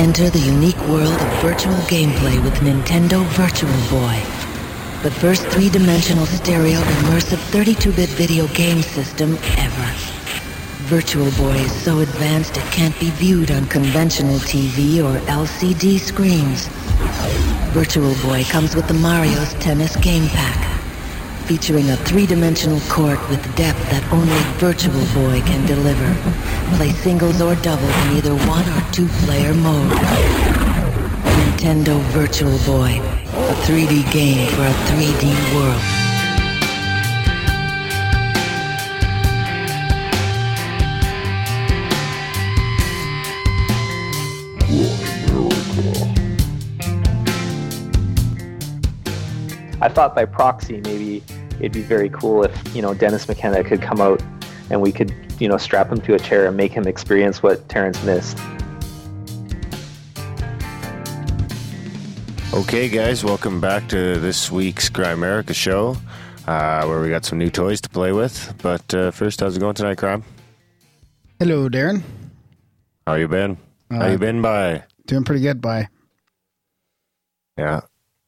Enter the unique world of virtual gameplay with Nintendo Virtual Boy. The first three-dimensional stereo immersive 32-bit video game system ever. Virtual Boy is so advanced it can't be viewed on conventional TV or LCD screens. Virtual Boy comes with the Mario's Tennis Game Pack, featuring a three-dimensional court with depth that only Virtual Boy can deliver. Play singles or doubles in either one or two-player mode. Nintendo Virtual Boy, a 3D game for a 3D world. I thought by proxy maybe it'd be very cool if you know Dennis McKenna could come out and we could you know strap him to a chair and make him experience what Terrence missed. Okay, guys, welcome back to this week's Grimerica show, uh, where we got some new toys to play with. But uh, first, how's it going tonight, Crime? Hello, Darren. How you been? How Uh, you been by? Doing pretty good. by. Yeah,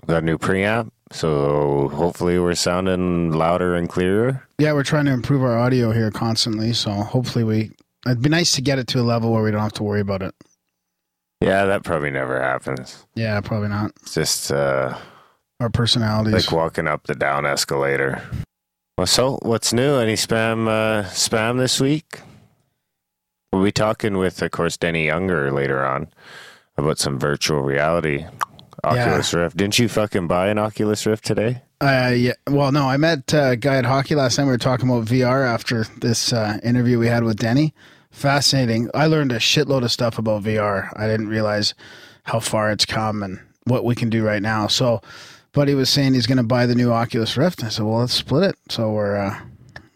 got a new preamp, so hopefully we're sounding louder and clearer. Yeah, we're trying to improve our audio here constantly, so hopefully we. It'd be nice to get it to a level where we don't have to worry about it. Yeah, that probably never happens. Yeah, probably not. It's just uh, Our personalities. like walking up the down escalator. Well, so what's new? Any spam uh, spam this week? We'll be talking with, of course, Denny Unger later on about some virtual reality. Oculus Rift. Didn't you fucking buy an Oculus Rift today? Uh, yeah. Well, no, I met uh, a guy at hockey last time. We were talking about VR after this uh, interview we had with Denny. Fascinating. I learned a shitload of stuff about VR. I didn't realize how far it's come and what we can do right now. So, but he was saying he's going to buy the new Oculus Rift. I said, well, let's split it. So we're uh,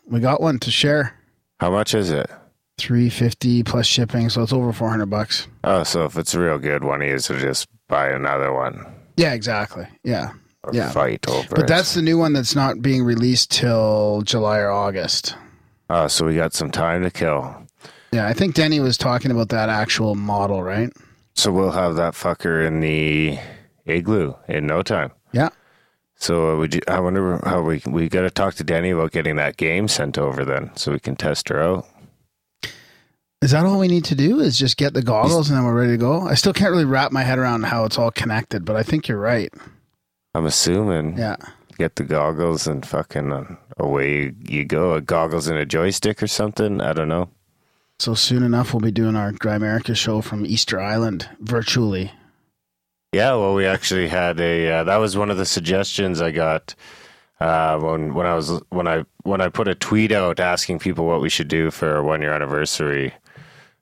we got one to share. How much is it? Three fifty plus shipping, so it's over four hundred bucks. Oh, so if it's a real good one, he is just buy another one Yeah, exactly. Yeah, or Yeah. fight over but it. that's the new one that's not being released till July or August. Oh, so we got some time to kill. Yeah, I think Denny was talking about that actual model, right? So we'll have that fucker in the igloo in no time. Yeah. So uh, would you, I wonder how we we got to talk to Denny about getting that game sent over then, so we can test her out. Is that all we need to do? Is just get the goggles and then we're ready to go? I still can't really wrap my head around how it's all connected, but I think you're right. I'm assuming Yeah. get the goggles and fucking uh, away you go. A goggles and a joystick or something. I don't know. So soon enough, we'll be doing our Grimerica show from Easter Island virtually. Yeah, well, we actually had a. Uh, that was one of the suggestions I got uh, when when I was when I when I put a tweet out asking people what we should do for our one year anniversary.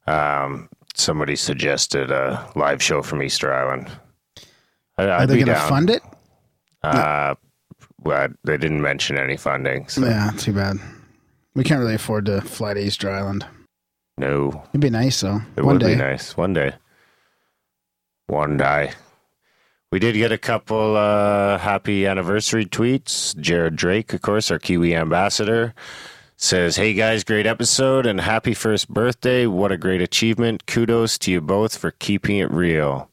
Um, somebody suggested a live show from Easter Island. I, Are they going to fund it? Uh, well, they didn't mention any funding, so Yeah, too bad. We can't really afford to fly to Easter Island. no. It'd be nice though. It One would day. be nice one day. One day. We did get a couple uh, happy anniversary tweets. Jared Drake, of course, our Kiwi ambassador, says, "Hey guys, great episode and happy first birthday! What a great achievement! Kudos to you both for keeping it real."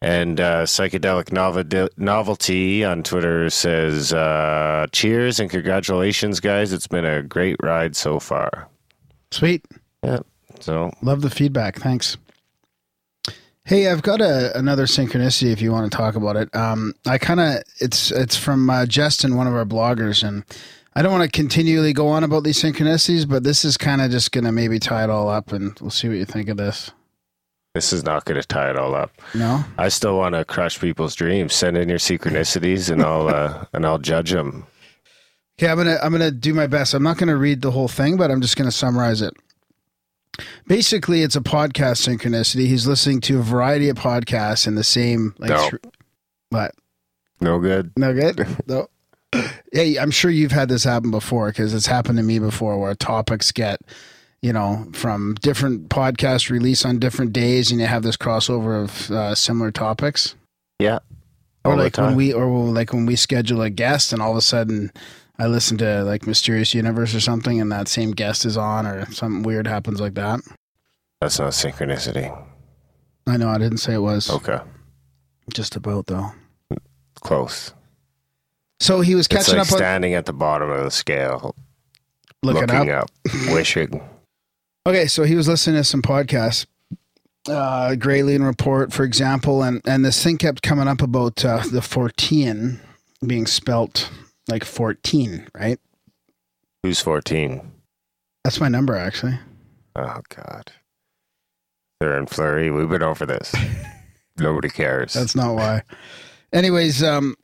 And uh, psychedelic novel- novelty on Twitter says, uh, "Cheers and congratulations, guys! It's been a great ride so far." Sweet. Yeah. So Love the feedback. Thanks. Hey, I've got a, another synchronicity if you want to talk about it. Um, I kind of it's it's from uh, Justin, one of our bloggers, and I don't want to continually go on about these synchronicities, but this is kind of just going to maybe tie it all up, and we'll see what you think of this. this is not going to tie it all up. No, I still want to crush people's dreams. Send in your synchronicities, and I'll uh, and I'll judge them. okay, I'm gonna I'm gonna do my best. I'm not gonna read the whole thing, but I'm just gonna summarize it. Basically, it's a podcast synchronicity. He's listening to a variety of podcasts in the same like. No. thr- what? No good. No good. No. Hey, I'm sure you've had this happen before because it's happened to me before, where topics get, you know, from different podcasts release on different days, and you have this crossover of uh, similar topics. Yeah. Or like when we, or like when we schedule a guest, and all of a sudden, I listen to like Mysterious Universe or something, and that same guest is on, or something weird happens like that. That's not synchronicity. I know I didn't say it was. Okay, Just about though. close. So he was catching like up on standing at the bottom of the scale, looking, looking up. up, wishing. Okay, so he was listening to some podcasts, uh, Graylian Report, for example, and and this thing kept coming up about uh, the 14 being spelt like 14, right? Who's 14? That's my number actually. Oh, God. They're in Flurry. We've been over this. Nobody cares. That's not why. Anyways, um,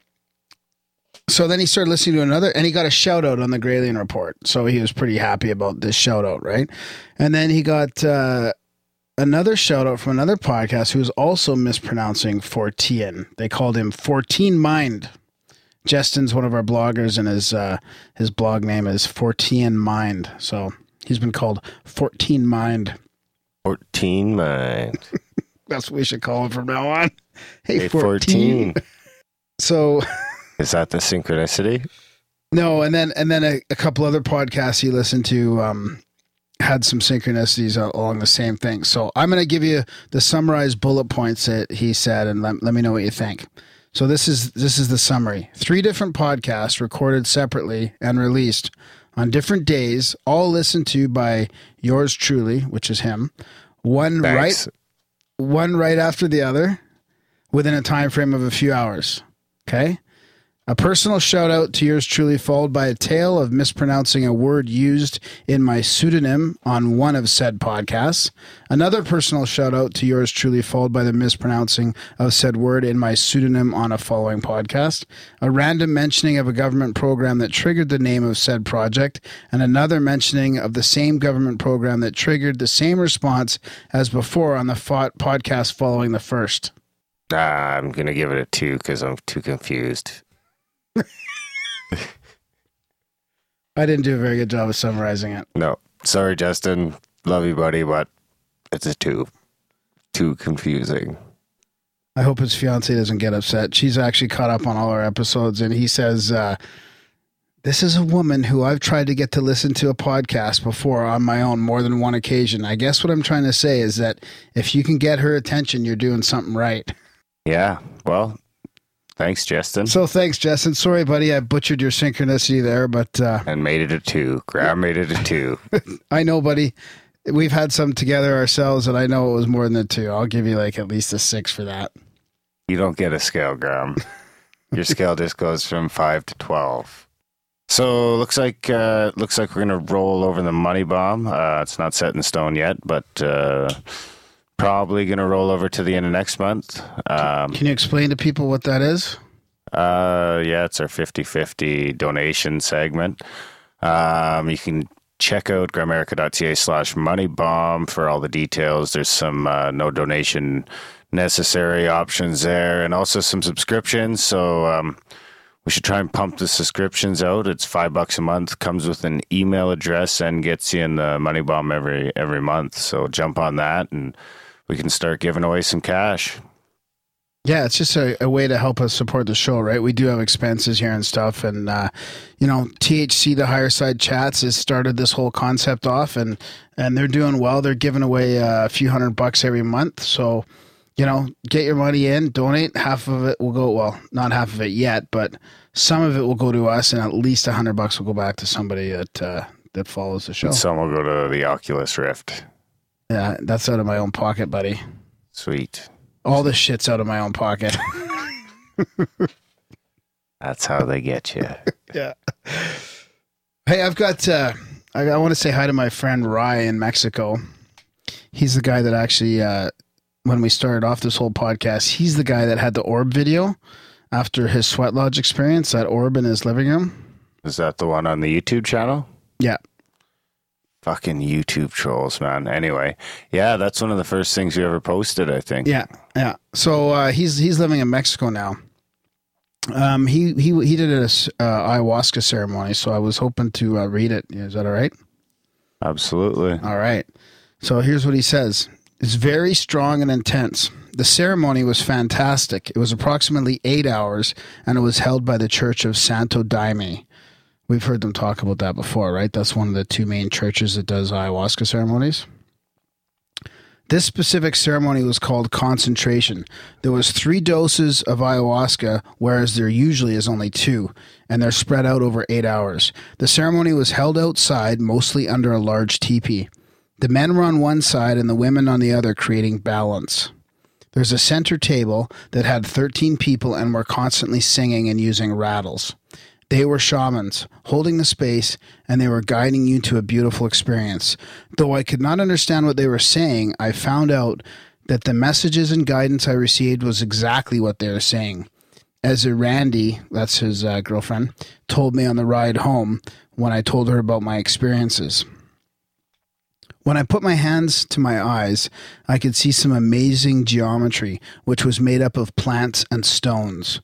so then he started listening to another, and he got a shout out on the Graylian report. So he was pretty happy about this shout out, right? And then he got uh, another shout out from another podcast who was also mispronouncing 14. They called him 14 Mind. Justin's one of our bloggers, and his uh, his blog name is 14 Mind. So he's been called 14 Mind. 14 mind. That's what we should call him from now on. Hey, Hey, 14. 14. So Is that the synchronicity? No, and then and then a, a couple other podcasts you listened to um, had some synchronicities along the same thing. So I'm going to give you the summarized bullet points that he said, and let, let me know what you think. So this is this is the summary. Three different podcasts recorded separately and released on different days, all listened to by yours truly, which is him. One Thanks. right one right after the other within a time frame of a few hours. Okay? A personal shout out to yours truly, followed by a tale of mispronouncing a word used in my pseudonym on one of said podcasts. Another personal shout out to yours truly, followed by the mispronouncing of said word in my pseudonym on a following podcast. A random mentioning of a government program that triggered the name of said project, and another mentioning of the same government program that triggered the same response as before on the fo- podcast following the first. Ah, I'm going to give it a two because I'm too confused. I didn't do a very good job of summarizing it. No. Sorry, Justin. Love you, buddy, but it's a two. Too confusing. I hope his fiance doesn't get upset. She's actually caught up on all our episodes, and he says, uh, "This is a woman who I've tried to get to listen to a podcast before on my own more than one occasion." I guess what I'm trying to say is that if you can get her attention, you're doing something right. Yeah. Well, thanks, Justin. So thanks, Justin. Sorry, buddy, I butchered your synchronicity there, but uh, and made it a two. Graham made it a two. I know, buddy. We've had some together ourselves, and I know it was more than a two. I'll give you like at least a six for that. You don't get a scale, Graham. Your scale just goes from five to twelve. So looks like uh, looks like we're gonna roll over the money bomb. Uh, it's not set in stone yet, but uh, probably gonna roll over to the end of next month. Um, Can you explain to people what that is? uh, yeah, it's our 50-50 donation segment. Um, you can check out grimerica.ca slash moneybomb for all the details. There's some uh, no donation necessary options there and also some subscriptions. So um, we should try and pump the subscriptions out. It's five bucks a month, comes with an email address and gets you in the money bomb every every month. So jump on that and we can start giving away some cash. Yeah, it's just a, a way to help us support the show, right? We do have expenses here and stuff, and uh, you know, THC the Higher Side Chats has started this whole concept off, and and they're doing well. They're giving away uh, a few hundred bucks every month, so you know, get your money in, donate. Half of it will go well, not half of it yet, but some of it will go to us, and at least a hundred bucks will go back to somebody that uh, that follows the show. Some will go to the Oculus Rift. Yeah, that's out of my own pocket, buddy. Sweet. All this shit's out of my own pocket. That's how they get you. yeah. Hey, I've got. Uh, I, I want to say hi to my friend Rye in Mexico. He's the guy that actually, uh, when we started off this whole podcast, he's the guy that had the orb video after his sweat lodge experience. That orb in his living room. Is that the one on the YouTube channel? Yeah. Fucking YouTube trolls, man. Anyway, yeah, that's one of the first things you ever posted, I think. Yeah, yeah. So uh, he's he's living in Mexico now. Um, he he he did a uh, ayahuasca ceremony, so I was hoping to uh, read it. Is that all right? Absolutely. All right. So here's what he says. It's very strong and intense. The ceremony was fantastic. It was approximately eight hours, and it was held by the Church of Santo Daime. We've heard them talk about that before, right? That's one of the two main churches that does ayahuasca ceremonies. This specific ceremony was called concentration. There was three doses of ayahuasca, whereas there usually is only two, and they're spread out over eight hours. The ceremony was held outside, mostly under a large teepee. The men were on one side and the women on the other, creating balance. There's a center table that had 13 people and were constantly singing and using rattles. They were shamans, holding the space, and they were guiding you to a beautiful experience. Though I could not understand what they were saying, I found out that the messages and guidance I received was exactly what they were saying. As Randy, that's his uh, girlfriend, told me on the ride home when I told her about my experiences. When I put my hands to my eyes, I could see some amazing geometry, which was made up of plants and stones.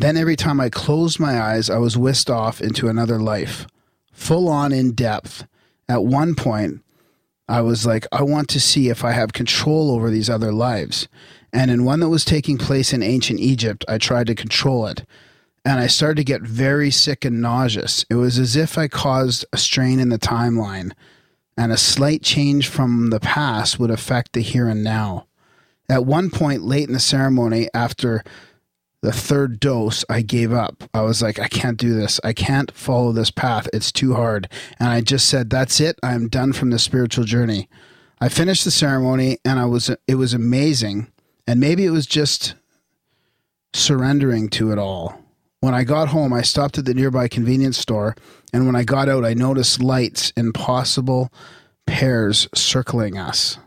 Then every time I closed my eyes, I was whisked off into another life, full on in depth. At one point, I was like, I want to see if I have control over these other lives. And in one that was taking place in ancient Egypt, I tried to control it. And I started to get very sick and nauseous. It was as if I caused a strain in the timeline, and a slight change from the past would affect the here and now. At one point late in the ceremony, after the third dose, I gave up. I was like, I can't do this. I can't follow this path. It's too hard. And I just said, that's it. I'm done from the spiritual journey. I finished the ceremony and I was, it was amazing. And maybe it was just surrendering to it all. When I got home, I stopped at the nearby convenience store. And when I got out, I noticed lights in possible pairs circling us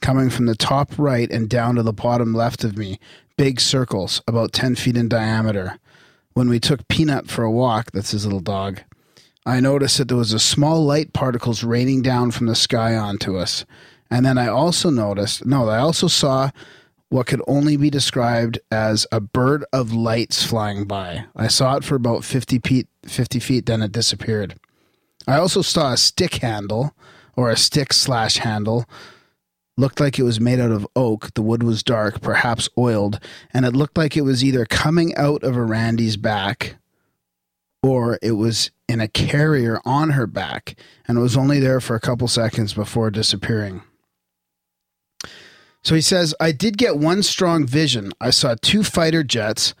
coming from the top right and down to the bottom left of me, big circles about 10 feet in diameter. When we took Peanut for a walk, that's his little dog, I noticed that there was a small light particles raining down from the sky onto us. And then I also noticed, no, I also saw what could only be described as a bird of lights flying by. I saw it for about 50 feet, 50 feet, then it disappeared. I also saw a stick handle or a stick slash handle looked like it was made out of oak. The wood was dark, perhaps oiled, and it looked like it was either coming out of a Randy's back or it was in a carrier on her back and it was only there for a couple seconds before disappearing. So he says, I did get one strong vision. I saw two fighter jets,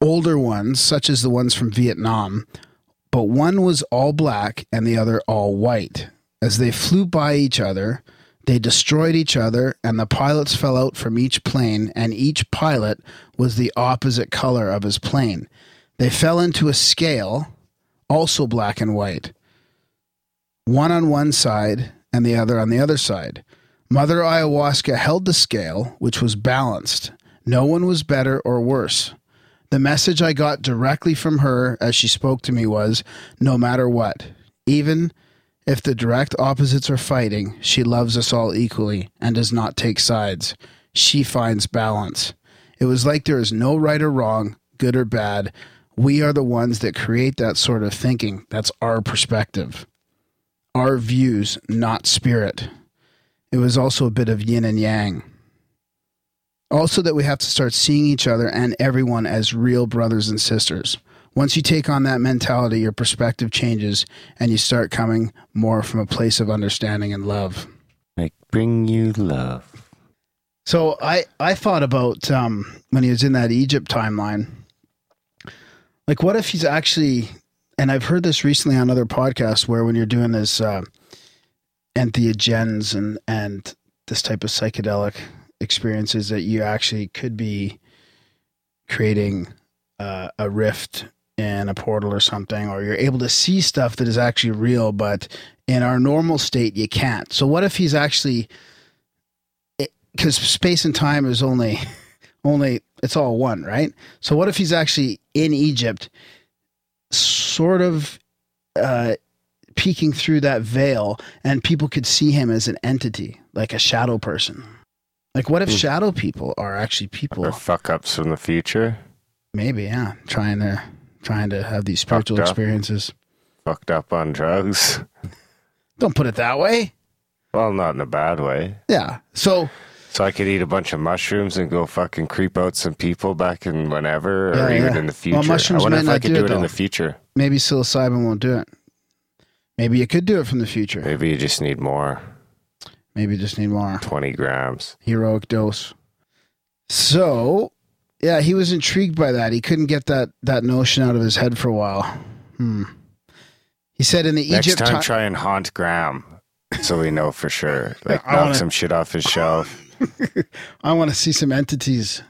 older ones, such as the ones from Vietnam, but one was all black and the other all white. As they flew by each other, they destroyed each other, and the pilots fell out from each plane, and each pilot was the opposite color of his plane. They fell into a scale, also black and white, one on one side and the other on the other side. Mother Ayahuasca held the scale, which was balanced. No one was better or worse. The message I got directly from her as she spoke to me was no matter what, even if the direct opposites are fighting, she loves us all equally and does not take sides. She finds balance. It was like there is no right or wrong, good or bad. We are the ones that create that sort of thinking. That's our perspective, our views, not spirit. It was also a bit of yin and yang. Also, that we have to start seeing each other and everyone as real brothers and sisters. Once you take on that mentality, your perspective changes and you start coming more from a place of understanding and love. Like bring you love. So I I thought about um, when he was in that Egypt timeline. Like, what if he's actually? And I've heard this recently on other podcasts where when you're doing this uh, entheogens and and this type of psychedelic experiences, that you actually could be creating uh, a rift in a portal or something, or you're able to see stuff that is actually real, but in our normal state, you can't. So, what if he's actually, because space and time is only, only, it's all one, right? So, what if he's actually in Egypt, sort of uh, peeking through that veil, and people could see him as an entity, like a shadow person? Like, what if mm. shadow people are actually people? Or fuck ups from the future? Maybe, yeah. Trying to trying to have these spiritual Fucked experiences. Fucked up on drugs. Don't put it that way. Well, not in a bad way. Yeah. So so I could eat a bunch of mushrooms and go fucking creep out some people back in whenever, or yeah, even yeah. in the future. Well, mushrooms I wonder if I could do it, it in the future. Maybe psilocybin won't do it. Maybe you could do it from the future. Maybe you just need more. Maybe you just need more. 20 grams. Heroic dose. So, yeah, he was intrigued by that. He couldn't get that that notion out of his head for a while. Hmm. He said in the Next Egypt time, ti- try and haunt Graham so we know for sure. Like, knock wanna- some shit off his shelf. I want to see some entities.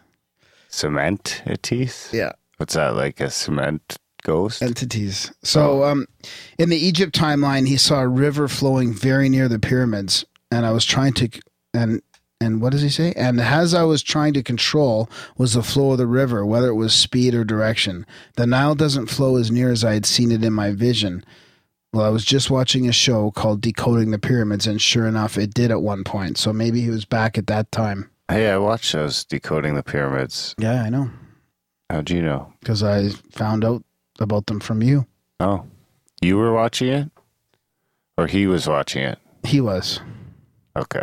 Cement teeth? Yeah. What's that, like a cement ghost? entities. So, um, in the Egypt timeline, he saw a river flowing very near the pyramids, and I was trying to and and what does he say? And as I was trying to control was the flow of the river, whether it was speed or direction. The Nile doesn't flow as near as I had seen it in my vision. Well, I was just watching a show called Decoding the Pyramids, and sure enough, it did at one point. So maybe he was back at that time. Hey, I watched those Decoding the Pyramids. Yeah, I know, How'd you know? because I found out about them from you. Oh, you were watching it? Or he was watching it? He was. Okay.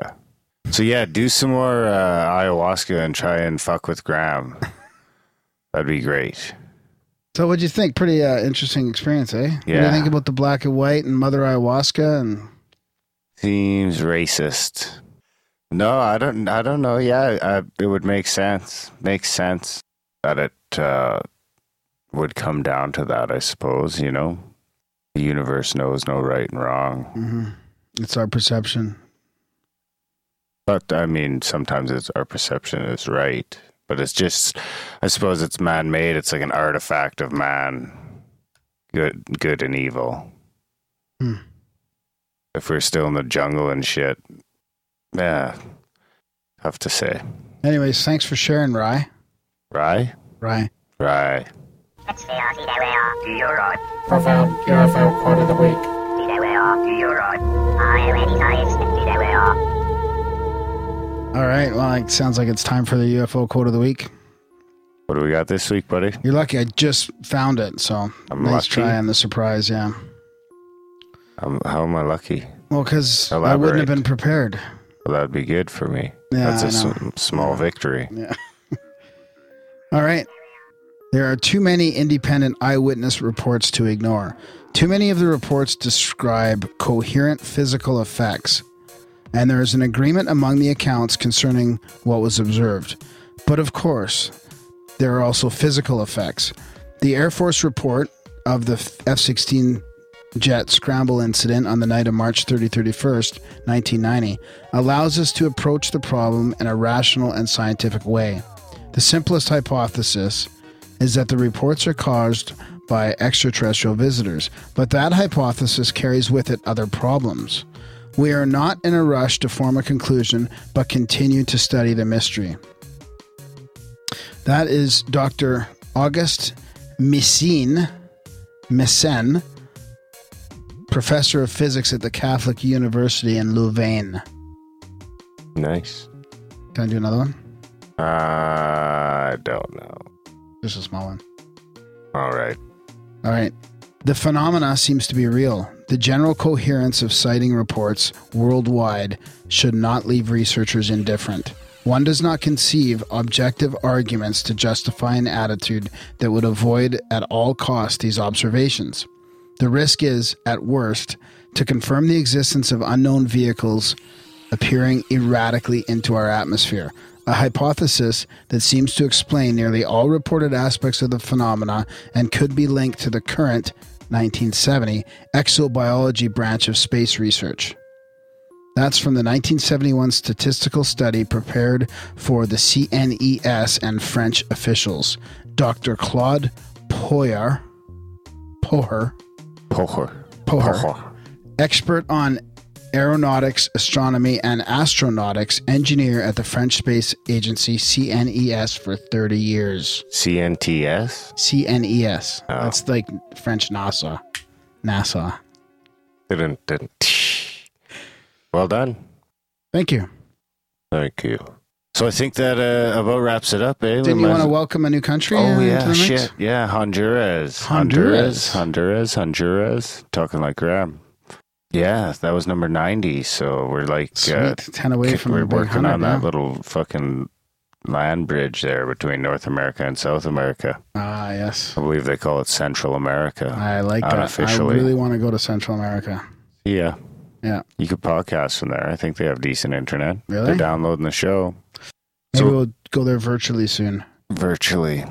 So, yeah, do some more uh, ayahuasca and try and fuck with Graham. That'd be great. So, what'd you think? Pretty uh, interesting experience, eh? What do you Yeah. think about the black and white and Mother Ayahuasca? And Seems racist. No, I don't. I don't know. Yeah, uh, it would make sense. Makes sense that it uh, would come down to that. I suppose you know, the universe knows no right and wrong. Mhm. it's our perception. But I mean, sometimes it's our perception is right. But it's just, I suppose it's man-made. It's like an artifact of man, good, good and evil. Hmm. If we're still in the jungle and shit, yeah, tough to say. Anyways, thanks for sharing, Rye. Rye? Rye. Right. Profound UFO quote of the week. All right. Well, it sounds like it's time for the UFO quote of the week. What do we got this week, buddy? You're lucky. I just found it. So I'm nice lucky. try on the surprise. Yeah. Um, how am I lucky? Well, because I wouldn't have been prepared. Well, that'd be good for me. Yeah, That's a s- small victory. Yeah. All right. There are too many independent eyewitness reports to ignore. Too many of the reports describe coherent physical effects, and there is an agreement among the accounts concerning what was observed. But of course, there are also physical effects. The Air Force report of the F 16 jet scramble incident on the night of March 30 31st, 1990, allows us to approach the problem in a rational and scientific way. The simplest hypothesis is that the reports are caused by extraterrestrial visitors, but that hypothesis carries with it other problems. We are not in a rush to form a conclusion, but continue to study the mystery. That is Dr. August Messine, Messen, professor of physics at the Catholic University in Louvain. Nice. Can I do another one? Uh, I don't know. Just a small one. All right. All right. The phenomena seems to be real. The general coherence of sighting reports worldwide should not leave researchers indifferent. One does not conceive objective arguments to justify an attitude that would avoid at all costs these observations. The risk is, at worst, to confirm the existence of unknown vehicles appearing erratically into our atmosphere, a hypothesis that seems to explain nearly all reported aspects of the phenomena and could be linked to the current 1970 exobiology branch of space research. That's from the 1971 statistical study prepared for the CNES and French officials. Dr. Claude Poyer, Poher, Pohor. Poher, expert on aeronautics, astronomy, and astronautics, engineer at the French Space Agency CNES for 30 years. CNTS? CNES. Oh. That's like French NASA. NASA. Didn't, didn't. Well done. Thank you. Thank you. So I think that uh, about wraps it up, eh? Didn't We you want to welcome a new country? uh, Oh into yeah, shit. Yeah, Honduras. Honduras. Honduras. Honduras. Honduras. Talking like Graham. Yeah, that was number ninety. So we're like uh, 10 away from we're working 100, on that yeah. little fucking land bridge there between North America and South America. Ah, yes. I believe they call it Central America. I like that. I really want to go to Central America. Yeah. Yeah. You could podcast from there. I think they have decent internet. Really? They're downloading the show Maybe So- we'll go there virtually soon. virtually.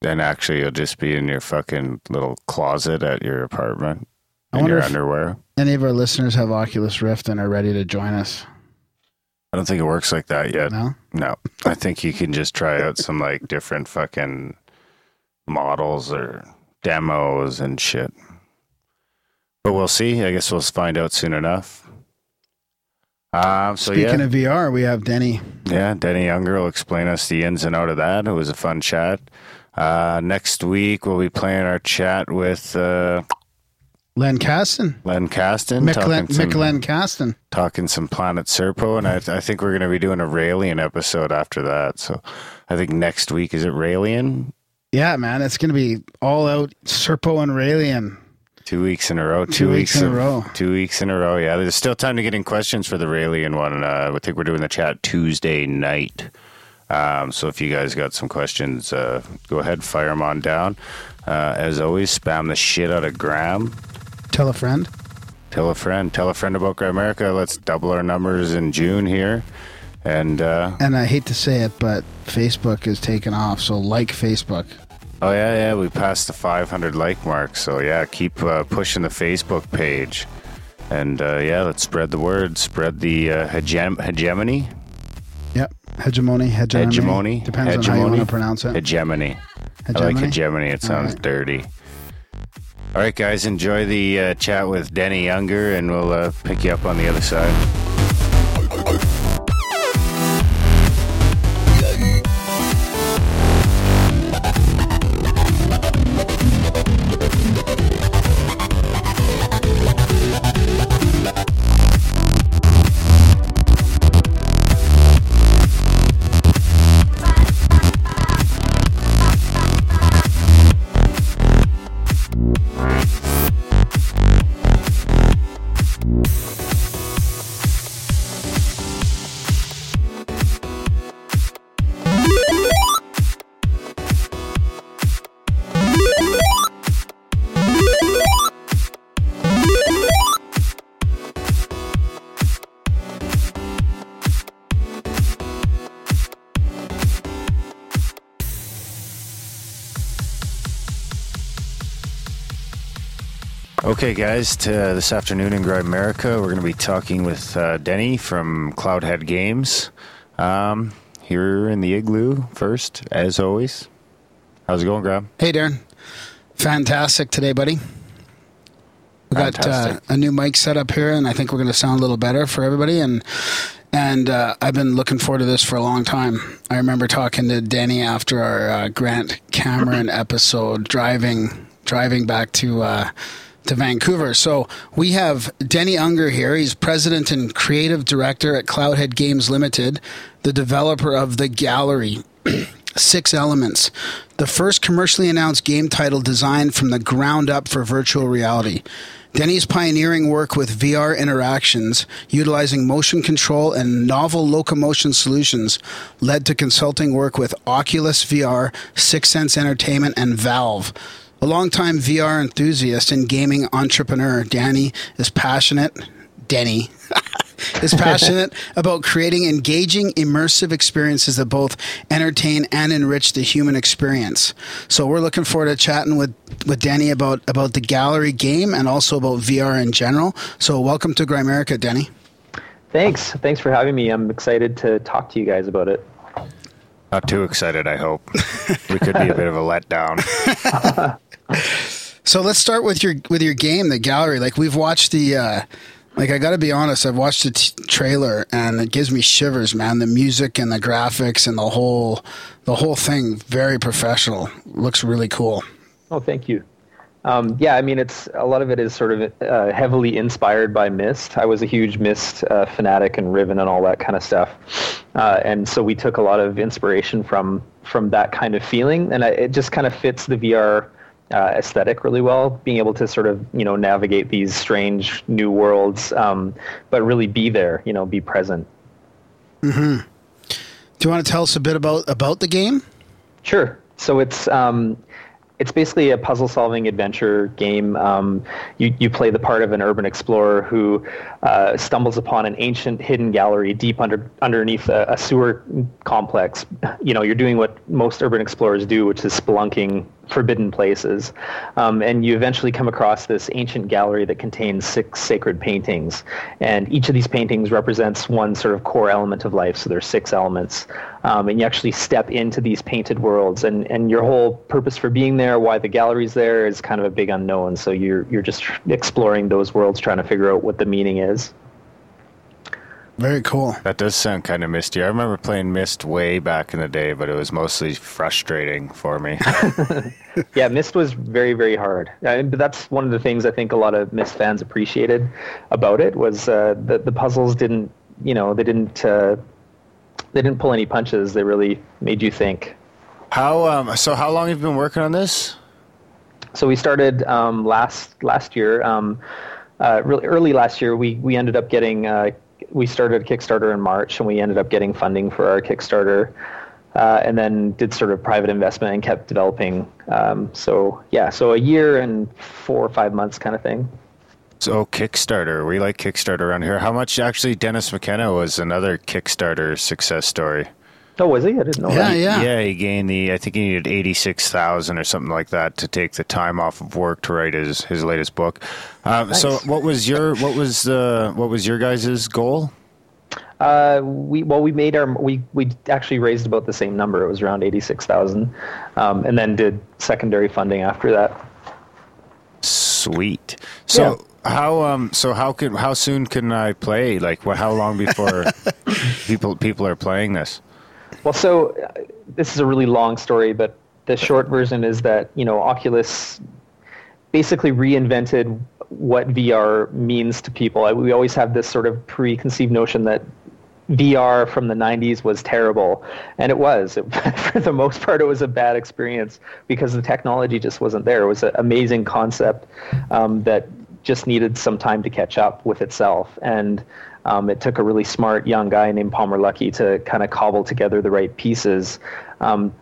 Then actually, you'll just be in your fucking little closet at your apartment I in your if underwear. Any of our listeners have Oculus Rift and are ready to join us. I don't think it works like that yet. No? No, I think you can just try out some like different fucking models or demos and shit. But we'll see. I guess we'll find out soon enough. Um, so Speaking yeah, of VR, we have Denny. yeah, Denny Unger will explain us the ins and out of that. It was a fun chat. Uh, next week we'll be playing our chat with uh, Len Kasten. Len Kasten, Mick talking Len, some, Mick Len Kasten. talking some Planet Serpo, and I, I think we're going to be doing a Raelian episode after that. So I think next week is it Raelian? Yeah, man, it's going to be all out Serpo and Raelian. Two weeks in a row. Two, Two weeks in a row. Two weeks in a row. Yeah, there's still time to get in questions for the Raelian one. Uh, I think we're doing the chat Tuesday night. Um, so if you guys got some questions, uh, go ahead, fire them on down. Uh, as always, spam the shit out of Graham. Tell a friend. Tell a friend. Tell a friend about Grimerica. Let's double our numbers in June here. And uh, And I hate to say it, but Facebook is taking off. So like Facebook. oh yeah, yeah, we passed the 500 like mark. So yeah, keep uh, pushing the Facebook page. And uh, yeah, let's spread the word. Spread the uh, hegem- hegemony. Yep. Hegemony. Hegemony. Hegemony. Depends on how you Hegemony. want to pronounce it. Hegemony. I like Hegemony? hegemony. It sounds right. dirty. All right, guys, enjoy the uh, chat with Denny Unger, and we'll uh, pick you up on the other side. Okay, guys, to this afternoon in Grimerica, we're going to be talking with uh, Denny from Cloudhead Games. Um, here in the igloo first, as always. How's it going, Graham? Hey, Darren. Fantastic today, buddy. We got uh, a new mic set up here, and I think we're going to sound a little better for everybody. And and uh, I've been looking forward to this for a long time. I remember talking to Denny after our uh, Grant Cameron episode, driving driving back to. To Vancouver. So we have Denny Unger here. He's president and creative director at Cloudhead Games Limited, the developer of The Gallery, Six Elements, the first commercially announced game title designed from the ground up for virtual reality. Denny's pioneering work with VR interactions, utilizing motion control and novel locomotion solutions, led to consulting work with Oculus VR, Sixense Entertainment, and Valve. A longtime VR enthusiast and gaming entrepreneur, Danny is passionate. Denny is passionate about creating engaging, immersive experiences that both entertain and enrich the human experience. So we're looking forward to chatting with, with Denny about, about the gallery game and also about VR in general. So welcome to Grimerica, Denny. Thanks. Thanks for having me. I'm excited to talk to you guys about it. Not too excited, I hope. we could be a bit of a letdown. So let's start with your with your game, the gallery. Like we've watched the, uh, like I got to be honest, I've watched the t- trailer and it gives me shivers, man. The music and the graphics and the whole the whole thing very professional. Looks really cool. Oh, thank you. Um, yeah, I mean, it's a lot of it is sort of uh, heavily inspired by Myst. I was a huge Myst uh, fanatic and Riven and all that kind of stuff, uh, and so we took a lot of inspiration from from that kind of feeling, and I, it just kind of fits the VR uh, aesthetic really well. Being able to sort of you know navigate these strange new worlds, um, but really be there, you know, be present. Do you want to tell us a bit about about the game? Sure. So it's um, it's basically a puzzle solving adventure game. Um, you, you play the part of an urban explorer who uh, stumbles upon an ancient hidden gallery deep under underneath a, a, sewer complex. You know, you're doing what most urban explorers do, which is spelunking forbidden places. Um, and you eventually come across this ancient gallery that contains six sacred paintings. And each of these paintings represents one sort of core element of life. So there's six elements. Um, and you actually step into these painted worlds. And, and your whole purpose for being there, why the gallery's there, is kind of a big unknown. So you're, you're just exploring those worlds, trying to figure out what the meaning is. Very cool. That does sound kind of misty. I remember playing Myst way back in the day, but it was mostly frustrating for me. yeah, Myst was very, very hard. But that's one of the things I think a lot of Myst fans appreciated about it was uh, the the puzzles didn't, you know, they didn't uh, they didn't pull any punches. They really made you think. How um, so? How long have you been working on this? So we started um, last last year. Um, uh, really early last year, we we ended up getting uh, we started Kickstarter in March, and we ended up getting funding for our Kickstarter, uh, and then did sort of private investment and kept developing. Um, so yeah, so a year and four or five months kind of thing. So Kickstarter, we like Kickstarter around here. How much actually? Dennis McKenna was another Kickstarter success story. Oh, was he? I didn't know. Yeah, that. yeah. Yeah, he gained the. I think he needed eighty six thousand or something like that to take the time off of work to write his his latest book. Um, nice. So, what was your what was the what was your guys' goal? Uh, we well, we made our we we actually raised about the same number. It was around eighty six thousand, um, and then did secondary funding after that. Sweet. So. Yeah. How um so how can how soon can I play like what how long before people people are playing this? Well, so uh, this is a really long story, but the short version is that you know Oculus basically reinvented what VR means to people. We always have this sort of preconceived notion that VR from the 90s was terrible, and it was. It, for the most part, it was a bad experience because the technology just wasn't there. It was an amazing concept um, that just needed some time to catch up with itself, and um, it took a really smart young guy named Palmer Luckey to kind of cobble together the right pieces um,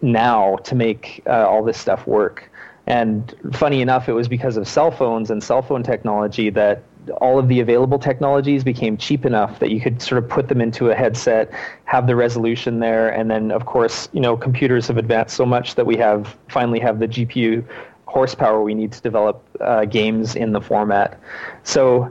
now to make uh, all this stuff work. And funny enough, it was because of cell phones and cell phone technology that all of the available technologies became cheap enough that you could sort of put them into a headset, have the resolution there, and then of course, you know, computers have advanced so much that we have finally have the GPU horsepower we need to develop uh, games in the format. So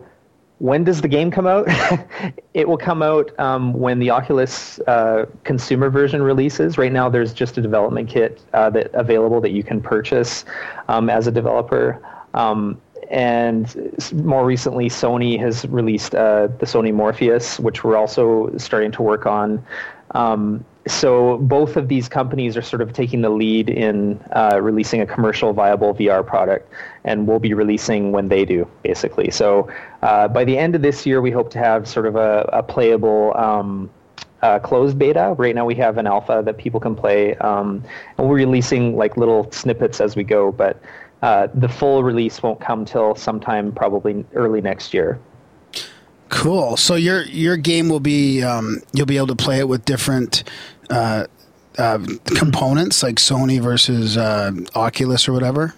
when does the game come out? it will come out um, when the Oculus uh, consumer version releases. Right now, there's just a development kit uh, that available that you can purchase um, as a developer. Um, and more recently, Sony has released uh, the Sony Morpheus, which we're also starting to work on. Um, so both of these companies are sort of taking the lead in uh, releasing a commercial viable VR product, and we'll be releasing when they do, basically. So uh, by the end of this year, we hope to have sort of a, a playable um, uh, closed beta. Right now, we have an alpha that people can play, um, and we're releasing like little snippets as we go. But uh, the full release won't come till sometime probably early next year. Cool. So your your game will be um, you'll be able to play it with different uh, uh, components like Sony versus uh, Oculus or whatever?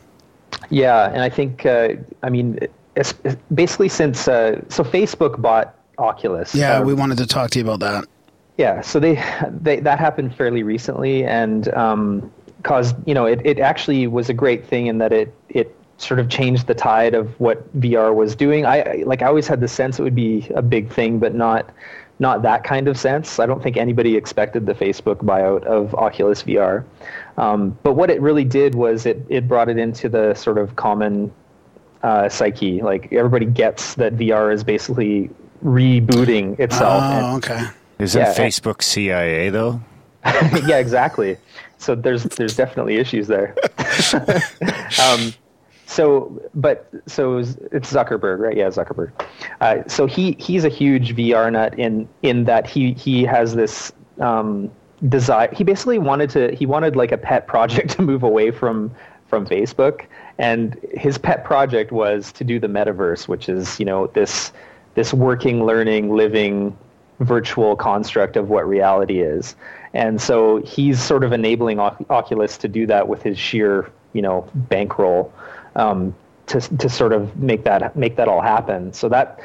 Yeah, and I think uh, I mean it's, it's basically since uh, so Facebook bought Oculus. Yeah, um, we wanted to talk to you about that. Yeah, so they, they that happened fairly recently and um, caused you know it, it actually was a great thing in that it it sort of changed the tide of what VR was doing. I like I always had the sense it would be a big thing, but not not that kind of sense. I don't think anybody expected the Facebook buyout of Oculus VR. Um, but what it really did was it, it brought it into the sort of common uh, psyche. Like everybody gets that VR is basically rebooting itself. Oh, and, okay. Isn't yeah, Facebook CIA though? yeah, exactly. So there's there's definitely issues there. um, so but so it's Zuckerberg, right? Yeah, Zuckerberg. Uh, so he he's a huge VR nut in in that he he has this um, desire. He basically wanted to he wanted like a pet project to move away from from Facebook, and his pet project was to do the metaverse, which is you know this this working, learning, living virtual construct of what reality is. And so he's sort of enabling Oculus to do that with his sheer you know bankroll um, to to sort of make that make that all happen. So that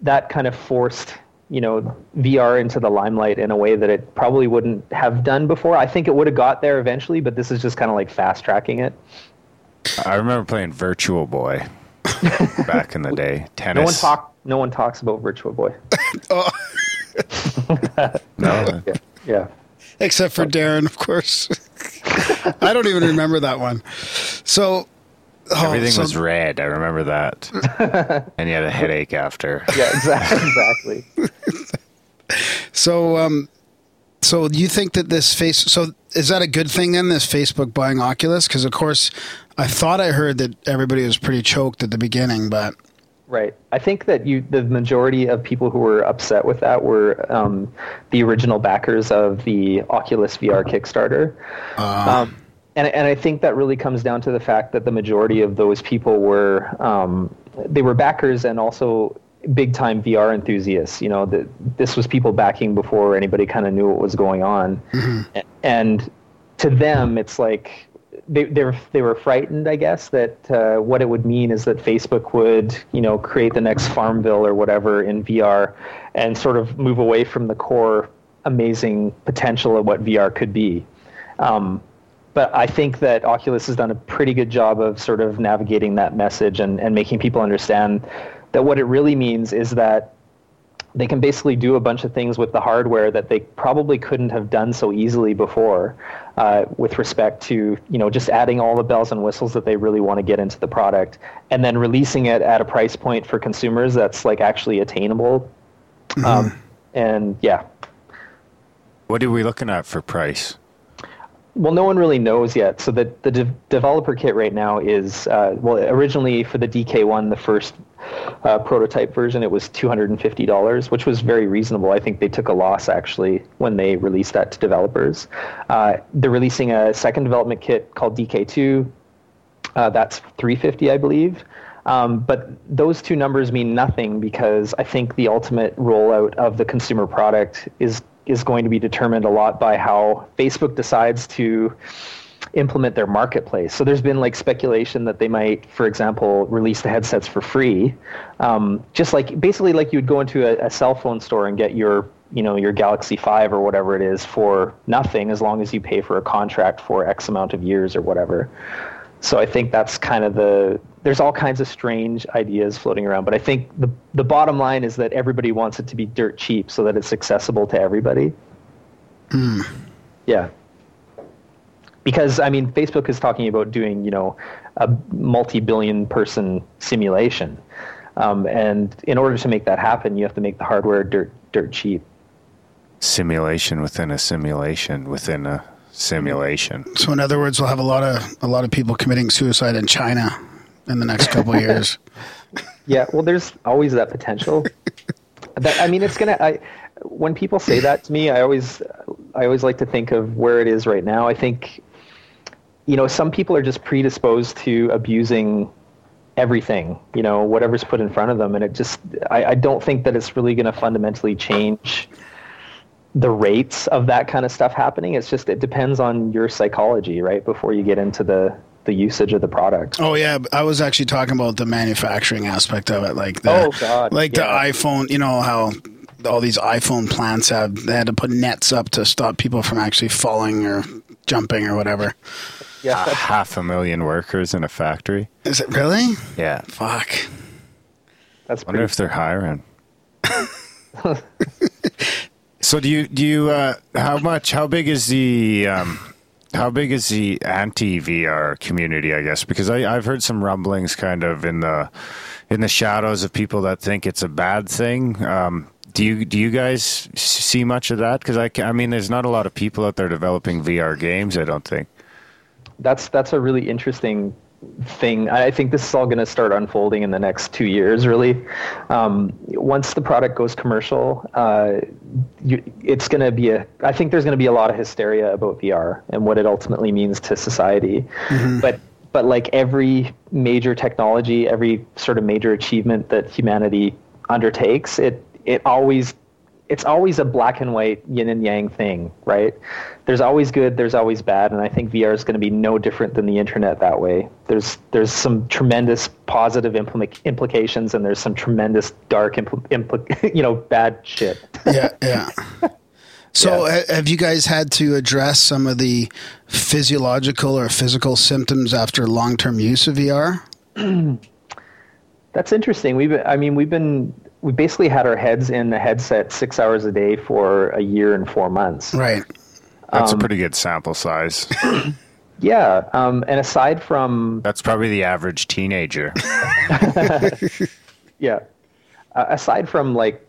that kind of forced you know VR into the limelight in a way that it probably wouldn't have done before. I think it would have got there eventually, but this is just kind of like fast tracking it. I remember playing Virtual Boy back in the day. Tennis. No one talk. No one talks about Virtual Boy. Oh. No. Yeah. Yeah. except for Darren, of course. I don't even remember that one. So, oh, Everything so- was red. I remember that. and you had a headache after. Yeah. Exactly. exactly. So, um, so you think that this face? So, is that a good thing then? This Facebook buying Oculus? Because of course, I thought I heard that everybody was pretty choked at the beginning, but Right. I think that you, the majority of people who were upset with that were um, the original backers of the Oculus VR Kickstarter. um, and, and I think that really comes down to the fact that the majority of those people were um, they were backers and also big time VR enthusiasts. You know, the, this was people backing before anybody kind of knew what was going on, A- and to them, it's like they they were, they were frightened, I guess, that uh, what it would mean is that Facebook would, you know, create the next Farmville or whatever in VR, and sort of move away from the core amazing potential of what VR could be. Um, but I think that Oculus has done a pretty good job of sort of navigating that message and, and making people understand that what it really means is that they can basically do a bunch of things with the hardware that they probably couldn't have done so easily before uh, with respect to you know just adding all the bells and whistles that they really want to get into the product and then releasing it at a price point for consumers that's like actually attainable. Um, and yeah. What are we looking at for price? Well, no one really knows yet. So the the de- developer kit right now is uh, well originally for the DK1, the first uh, prototype version, it was two hundred and fifty dollars, which was very reasonable. I think they took a loss actually when they released that to developers. Uh, they're releasing a second development kit called DK2. Uh, that's 350, I believe. Um, but those two numbers mean nothing because I think the ultimate rollout of the consumer product is is going to be determined a lot by how Facebook decides to implement their marketplace. So there's been like speculation that they might, for example, release the headsets for free, um, just like basically like you'd go into a, a cell phone store and get your you know your Galaxy 5 or whatever it is for nothing as long as you pay for a contract for X amount of years or whatever. So I think that's kind of the there's all kinds of strange ideas floating around, but I think the the bottom line is that everybody wants it to be dirt cheap so that it's accessible to everybody. Yeah. Because I mean Facebook is talking about doing, you know, a multi-billion person simulation. Um, and in order to make that happen, you have to make the hardware dirt dirt cheap. Simulation within a simulation within a simulation. so in other words, we'll have a lot of a lot of people committing suicide in China in the next couple of years. Yeah, well, there's always that potential. that, I mean, it's gonna. I, when people say that to me, I always, I always like to think of where it is right now. I think, you know, some people are just predisposed to abusing everything. You know, whatever's put in front of them, and it just. I, I don't think that it's really going to fundamentally change the rates of that kind of stuff happening. It's just it depends on your psychology, right? Before you get into the the usage of the product. Oh yeah, I was actually talking about the manufacturing aspect of it, like the, Oh, God, like yeah. the iPhone. You know how all these iPhone plants have they had to put nets up to stop people from actually falling or jumping or whatever. Yeah, A half a million workers in a factory. Is it really? Yeah. Fuck. that's I Wonder pretty. if they're hiring. so do you do you uh, how much how big is the um, how big is the anti VR community? I guess because I, I've heard some rumblings kind of in the in the shadows of people that think it's a bad thing. Um, do you do you guys see much of that? Because I, I mean, there's not a lot of people out there developing VR games. I don't think. that's that's a really interesting thing. I think this is all going to start unfolding in the next two years. Really, um, once the product goes commercial, uh, you, it's going to be a. I think there's going to be a lot of hysteria about VR and what it ultimately means to society. But but like every major technology, every sort of major achievement that humanity undertakes, it it always it's always a black and white yin and yang thing, right? There's always good, there's always bad, and I think VR is going to be no different than the internet that way. There's there's some tremendous positive impl- implications, and there's some tremendous dark impl- impl- you know bad shit. yeah, yeah. So, yeah. have you guys had to address some of the physiological or physical symptoms after long-term use of VR? That's interesting. We've, I mean, we've been we basically had our heads in the headset six hours a day for a year and four months. Right. That's um, a pretty good sample size. yeah. Um, and aside from. That's probably the average teenager. yeah. Uh, aside from like,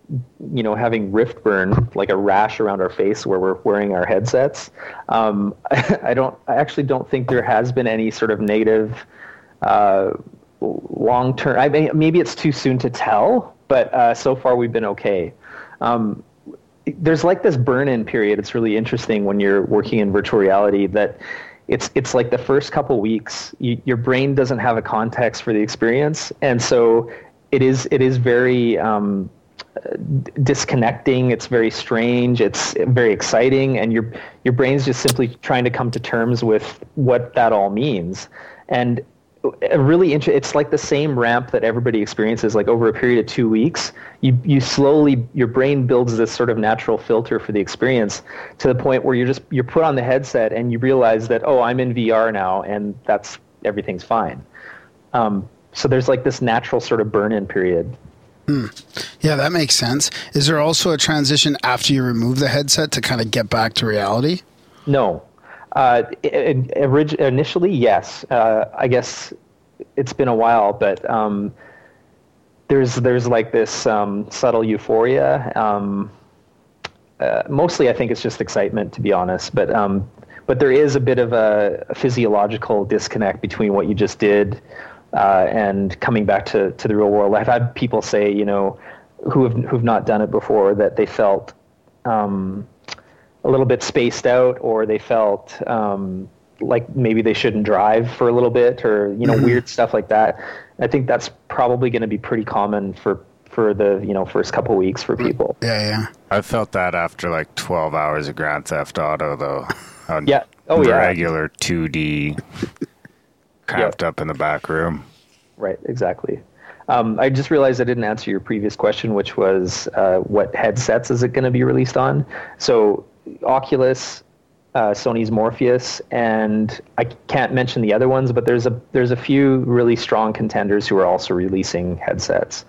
you know, having rift burn, like a rash around our face where we're wearing our headsets, um, I, I, don't, I actually don't think there has been any sort of negative. Uh, long term. I mean, maybe it's too soon to tell, but uh, so far we've been okay. Um, there's like this burn-in period. It's really interesting when you're working in virtual reality that it's it's like the first couple weeks you, your brain doesn't have a context for the experience, and so it is it is very um, disconnecting. It's very strange. It's very exciting, and your your brain's just simply trying to come to terms with what that all means. And a really interesting. It's like the same ramp that everybody experiences. Like over a period of two weeks, you you slowly your brain builds this sort of natural filter for the experience to the point where you're just you're put on the headset and you realize that oh I'm in VR now and that's everything's fine. Um, so there's like this natural sort of burn-in period. Hmm. Yeah, that makes sense. Is there also a transition after you remove the headset to kind of get back to reality? No, uh, initially, yes. Uh, I guess it's been a while, but um, there's there's like this um, subtle euphoria. Um, uh, mostly, I think it's just excitement, to be honest. But um, but there is a bit of a, a, physiological disconnect between what you just did uh, and coming back to, to the real world. I've had people say, you know, who have who've not done it before, that they felt um, a little bit spaced out or they felt um, like maybe they shouldn't drive for a little bit or you know mm-hmm. weird stuff like that. I think that's probably going to be pretty common for for the you know first couple weeks for people. Yeah yeah. I felt that after like 12 hours of grand theft auto though. Yeah. Oh yeah. regular 2d cramped up in the back room. Right exactly. Um, I just realized I didn't answer your previous question, which was uh, what headsets is it going to be released on? So Oculus, uh, Sony's Morpheus, and I can't mention the other ones, but there's a there's a few really strong contenders who are also releasing headsets,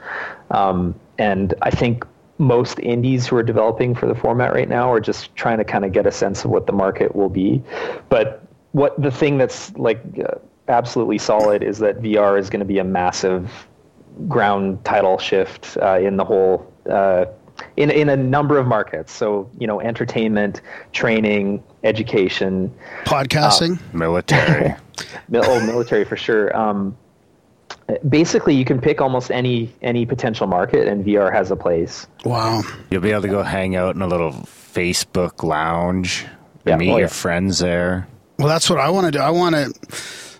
um, and I think most indies who are developing for the format right now are just trying to kind of get a sense of what the market will be. But what the thing that's like uh, absolutely solid is that VR is going to be a massive ground title shift uh, in the whole uh, in in a number of markets. So you know, entertainment, training, education, podcasting, uh, military. oh, military for sure. Um, basically, you can pick almost any any potential market, and VR has a place. Wow! You'll be able to go hang out in a little Facebook lounge and yeah. meet oh, your yeah. friends there. Well, that's what I want to do. I want to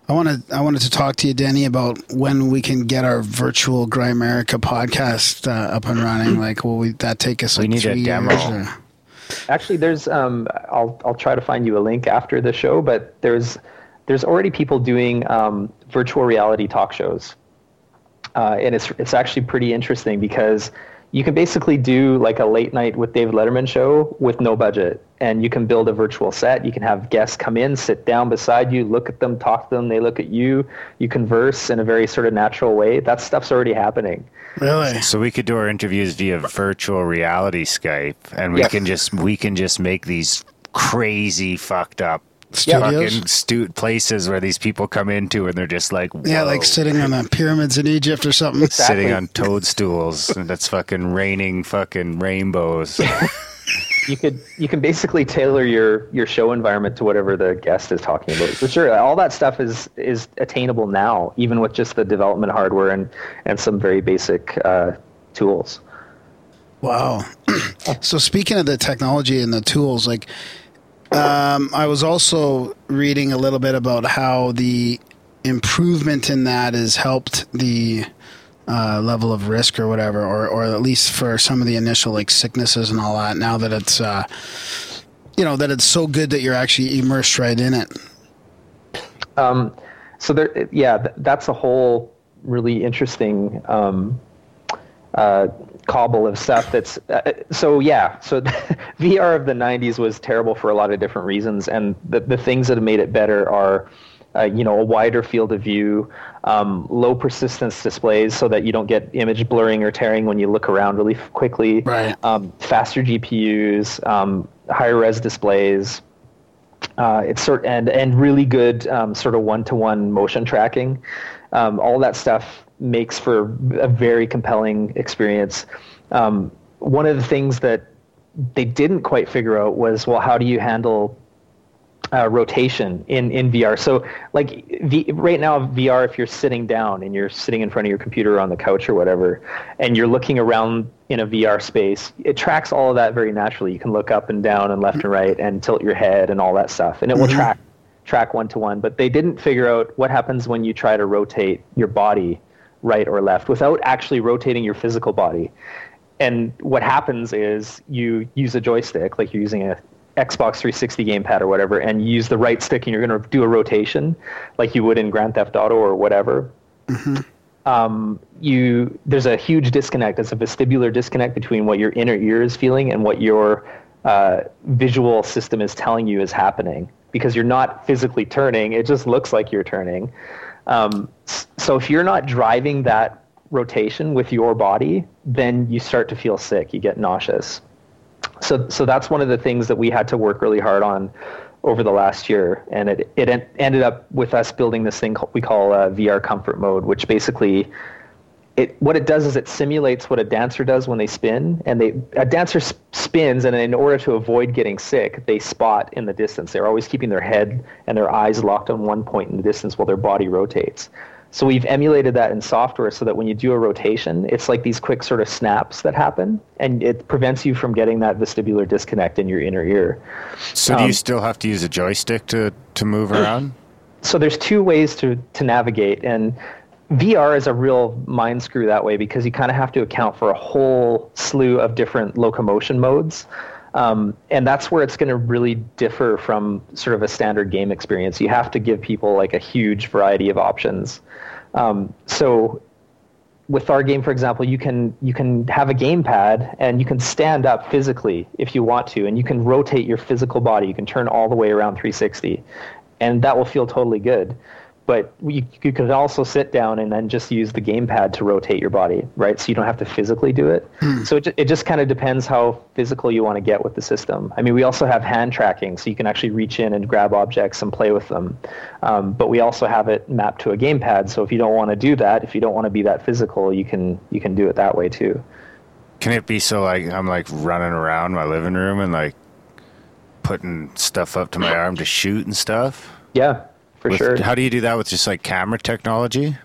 I wanted I wanted to talk to you, Denny, about when we can get our virtual Grimerica podcast uh, up and running. Like, will we, that take us? Like we need a demo. Or? Actually, there's um, I'll I'll try to find you a link after the show, but there's there's already people doing um, virtual reality talk shows, uh, and it's it's actually pretty interesting because you can basically do like a late night with David Letterman show with no budget. And you can build a virtual set. You can have guests come in, sit down beside you, look at them, talk to them. They look at you. You converse in a very sort of natural way. That stuff's already happening. Really? So we could do our interviews via virtual reality Skype, and we yes. can just we can just make these crazy fucked up studios, fucking stu- places where these people come into and they're just like, Whoa. yeah, like sitting on the pyramids in Egypt or something, exactly. sitting on toadstools, and it's fucking raining fucking rainbows. you could you can basically tailor your your show environment to whatever the guest is talking about. For sure, all that stuff is is attainable now, even with just the development hardware and and some very basic uh, tools. Wow. so speaking of the technology and the tools, like um, I was also reading a little bit about how the improvement in that has helped the uh, level of risk or whatever, or or at least for some of the initial like sicknesses and all that. Now that it's uh, you know that it's so good that you're actually immersed right in it. Um, so there, yeah, that's a whole really interesting um, uh, cobble of stuff. That's uh, so yeah. So VR of the '90s was terrible for a lot of different reasons, and the the things that have made it better are. Uh, you know, a wider field of view, um, low persistence displays so that you don't get image blurring or tearing when you look around really quickly. Right. Um, faster GPUs, um, higher res displays, uh, it's sort and and really good um, sort of one-to-one motion tracking. Um, all that stuff makes for a very compelling experience. Um, one of the things that they didn't quite figure out was well, how do you handle uh, rotation in, in VR. So, like v, right now, VR, if you're sitting down and you're sitting in front of your computer on the couch or whatever, and you're looking around in a VR space, it tracks all of that very naturally. You can look up and down and left and right and tilt your head and all that stuff, and it will Mm-hmm. track track one to one. But they didn't figure out what happens when you try to rotate your body right or left without actually rotating your physical body. And what happens is you use a joystick, like you're using a Xbox 360 gamepad or whatever, and you use the right stick and you're going to do a rotation like you would in Grand Theft Auto or whatever. Um, you there's a huge disconnect. There's a vestibular disconnect between what your inner ear is feeling and what your uh, visual system is telling you is happening because you're not physically turning. It just looks like you're turning. Um, so if you're not driving that rotation with your body, then you start to feel sick. You get nauseous. So, so that's one of the things that we had to work really hard on over the last year, and it it en- ended up with us building this thing we call uh, VR comfort mode, which basically it what it does is it simulates what a dancer does when they spin, and they a dancer s- spins, and in order to avoid getting sick, they spot in the distance. They're always keeping their head and their eyes locked on one point in the distance while their body rotates. So we've emulated that in software so that when you do a rotation, it's like these quick sort of snaps that happen, and it prevents you from getting that vestibular disconnect in your inner ear. So do you Um, still have to use a joystick to, to move around? so there's two ways to to navigate and VR is a real mind screw that way because you kind of have to account for a whole slew of different locomotion modes. Um, and that's where it's going to really differ from sort of a standard game experience. You have to give people like a huge variety of options. Um, so with our game, for example, you can you can have a gamepad and you can stand up physically if you want to, and you can rotate your physical body. You can turn all the way around 360, and that will feel totally good. But you, you could also sit down and then just use the gamepad to rotate your body, right? So you don't have to physically do it. So it, it just kind of depends how physical you want to get with the system. I mean, we also have hand tracking, so you can actually reach in and grab objects and play with them. Um, but we also have it mapped to a gamepad, so if you don't want to do that, if you don't want to be that physical, you can you can do it that way too. Can it be so like I'm like running around my living room and like putting stuff up to my arm to shoot and stuff? Yeah, for With- sure. How do you do that with just like camera technology?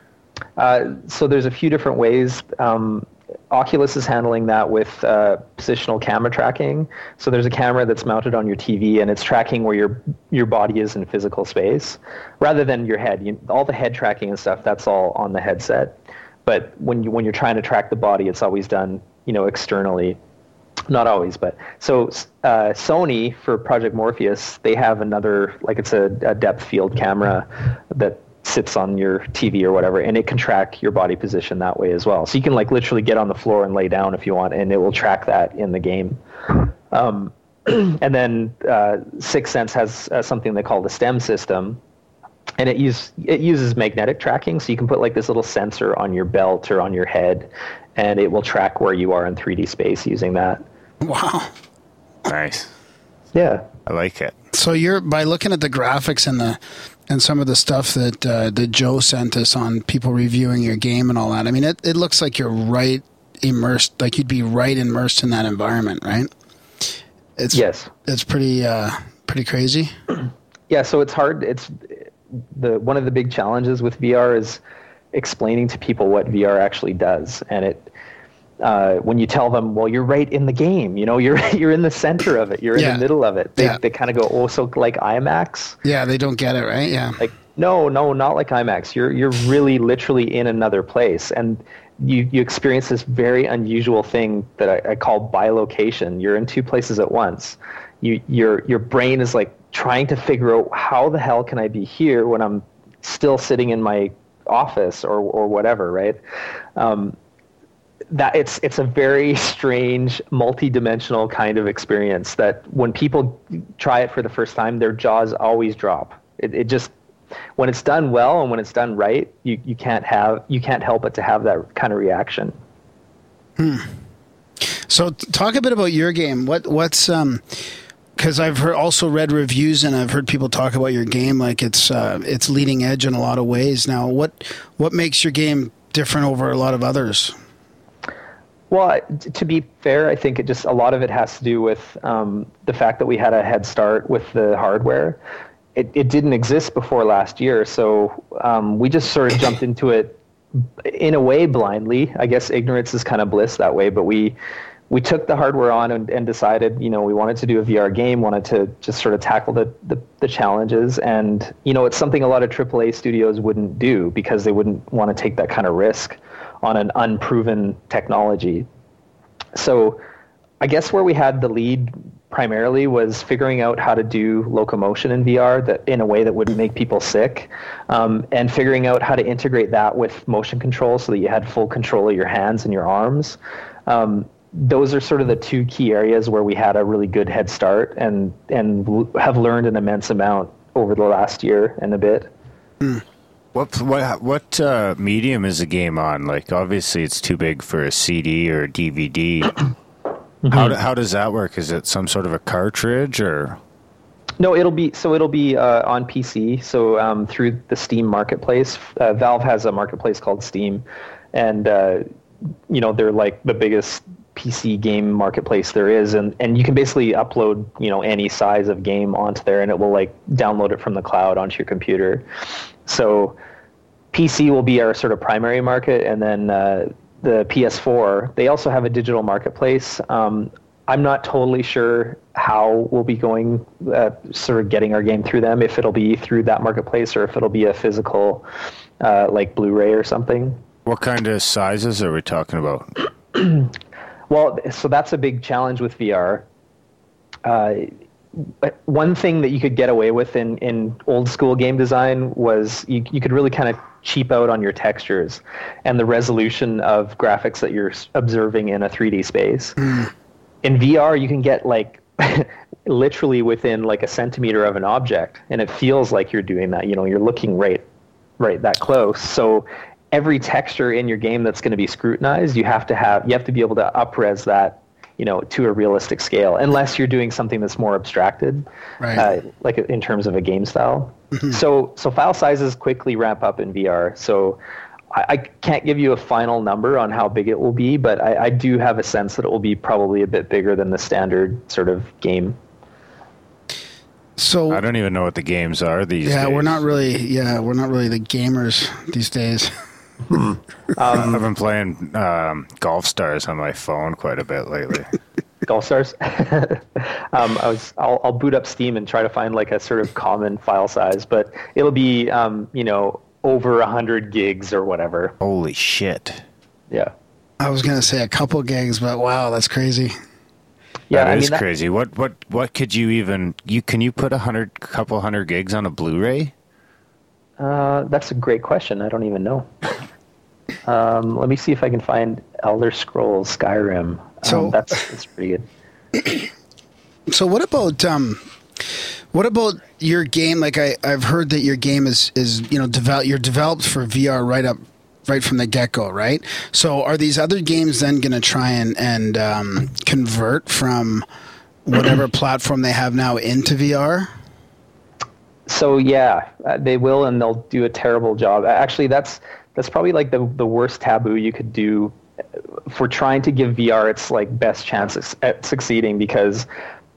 Uh, so there's a few different ways. Um, Oculus is handling that with uh, positional camera tracking. So there's a camera that's mounted on your TV and it's tracking where your your body is in physical space, rather than your head. You, all the head tracking and stuff that's all on the headset. But when you when you're trying to track the body, it's always done you know externally. Not always, but so uh, Sony for Project Morpheus, they have another like it's a, a depth field camera that sits on your TV or whatever, and it can track your body position that way as well. So you can like literally get on the floor and lay down if you want, and it will track that in the game. Um, and then uh, Sixense has uh, something they call the STEM system, and it use it uses magnetic tracking. So you can put like this little sensor on your belt or on your head, and it will track where you are in 3D space using that. Wow. Nice. Yeah. I like it. So you're by looking at the graphics and the and some of the stuff that uh, that Joe sent us on people reviewing your game and all that. I mean, it, it looks like you're right immersed, like you'd be right immersed in that environment, right? It's Yes. it's pretty uh, pretty crazy. Yeah, so it's hard. It's the one of the big challenges with VR is explaining to people what VR actually does, and it. Uh, when you tell them, well, you're right in the game. You know, you're you're in the center of it. You're in the middle of it. They Yeah. they kind of go, oh, so like IMAX. Yeah, they don't get it, right? Yeah. Like, no, no, not like IMAX. You're you're really literally in another place, and you you experience this very unusual thing that I, I call bilocation. You're in two places at once. You your your brain is like trying to figure out how the hell can I be here when I'm still sitting in my office or or whatever, right? Um, that it's it's a very strange multi-dimensional kind of experience that when people try it for the first time their jaws always drop it, it just when it's done well and when it's done right you, you can't have you can't help but to have that kind of reaction hmm. So talk a bit about your game. What what's um because I've heard also read reviews and I've heard people talk about your game like it's uh, it's leading edge in a lot of ways. Now, what what makes your game different over a lot of others? Well, to be fair, I think it just a lot of it has to do with um, the fact that we had a head start with the hardware. It, it didn't exist before last year, so um, we just sort of jumped into it in a way blindly. I guess ignorance is kind of bliss that way, but we we took the hardware on and, and decided, you know, we wanted to do a VR game, wanted to just sort of tackle the, the, the challenges. And, you know, it's something a lot of AAA studios wouldn't do because they wouldn't want to take that kind of risk on an unproven technology. So I guess where we had the lead primarily was figuring out how to do locomotion in VR that in a way that wouldn't make people sick, um, and figuring out how to integrate that with motion control so that you had full control of your hands and your arms. Um, those are sort of the two key areas where we had a really good head start and and have learned an immense amount over the last year and a bit. What what what uh, medium is the game on? Like, obviously, it's too big for a CD or a DVD. How do, how does that work? Is it some sort of a cartridge or? No, it'll be so it'll be uh, on PC. So um, through the Steam marketplace, uh, Valve has a marketplace called Steam, and uh, you know they're like the biggest PC game marketplace there is, and and you can basically upload you know any size of game onto there, and it will like download it from the cloud onto your computer. So PC will be our sort of primary market, and then uh, the PS4. They also have a digital marketplace. Um, I'm not totally sure how we'll be going, uh, sort of getting our game through them. If it'll be through that marketplace or if it'll be a physical, uh, like Blu-ray or something. What kind of sizes are we talking about? Well, so that's a big challenge with VR. Uh, but one thing that you could get away with in, in old school game design was you, you could really kind of cheap out on your textures and the resolution of graphics that you're observing in a 3D space. In VR, you can get like literally within like a centimeter of an object, and it feels like you're doing that. You know, you're looking right, right that close. So every texture in your game that's going to be scrutinized, you have to have you have to be able to upres that, you know, to a realistic scale. Unless you're doing something that's more abstracted, Right. uh, like in terms of a game style. So so file sizes quickly ramp up in VR. So I, I can't give you a final number on how big it will be, but I, I do have a sense that it will be probably a bit bigger than the standard sort of game. So I don't even know what the games are these yeah, days. we're not really yeah we're not really the gamers these days. I've been playing um, Golf Stars on my phone quite a bit lately. Golf stars. um, I was. I'll, I'll boot up Steam and try to find like a sort of common file size, but it'll be um, you know over a hundred gigs or whatever. Holy shit! Yeah. I was gonna say a couple gigs, but wow, that's crazy. Yeah, that I is mean, that- crazy. What what what could you even you can you put a hundred couple hundred gigs on a Blu-ray? Uh, that's a great question. I don't even know. Um, let me see if I can find Elder Scrolls Skyrim. Um, So- that's that's pretty good. So what about um, what about your game? Like I I've heard that your game is is you know develop you're developed for VR right up right from the get go, right? So are these other games then going to try and and um, convert from whatever platform they have now into VR? So yeah, uh, they will, and they'll do a terrible job. Actually, that's that's probably like the the worst taboo you could do uh, for trying to give VR its like best chance at succeeding because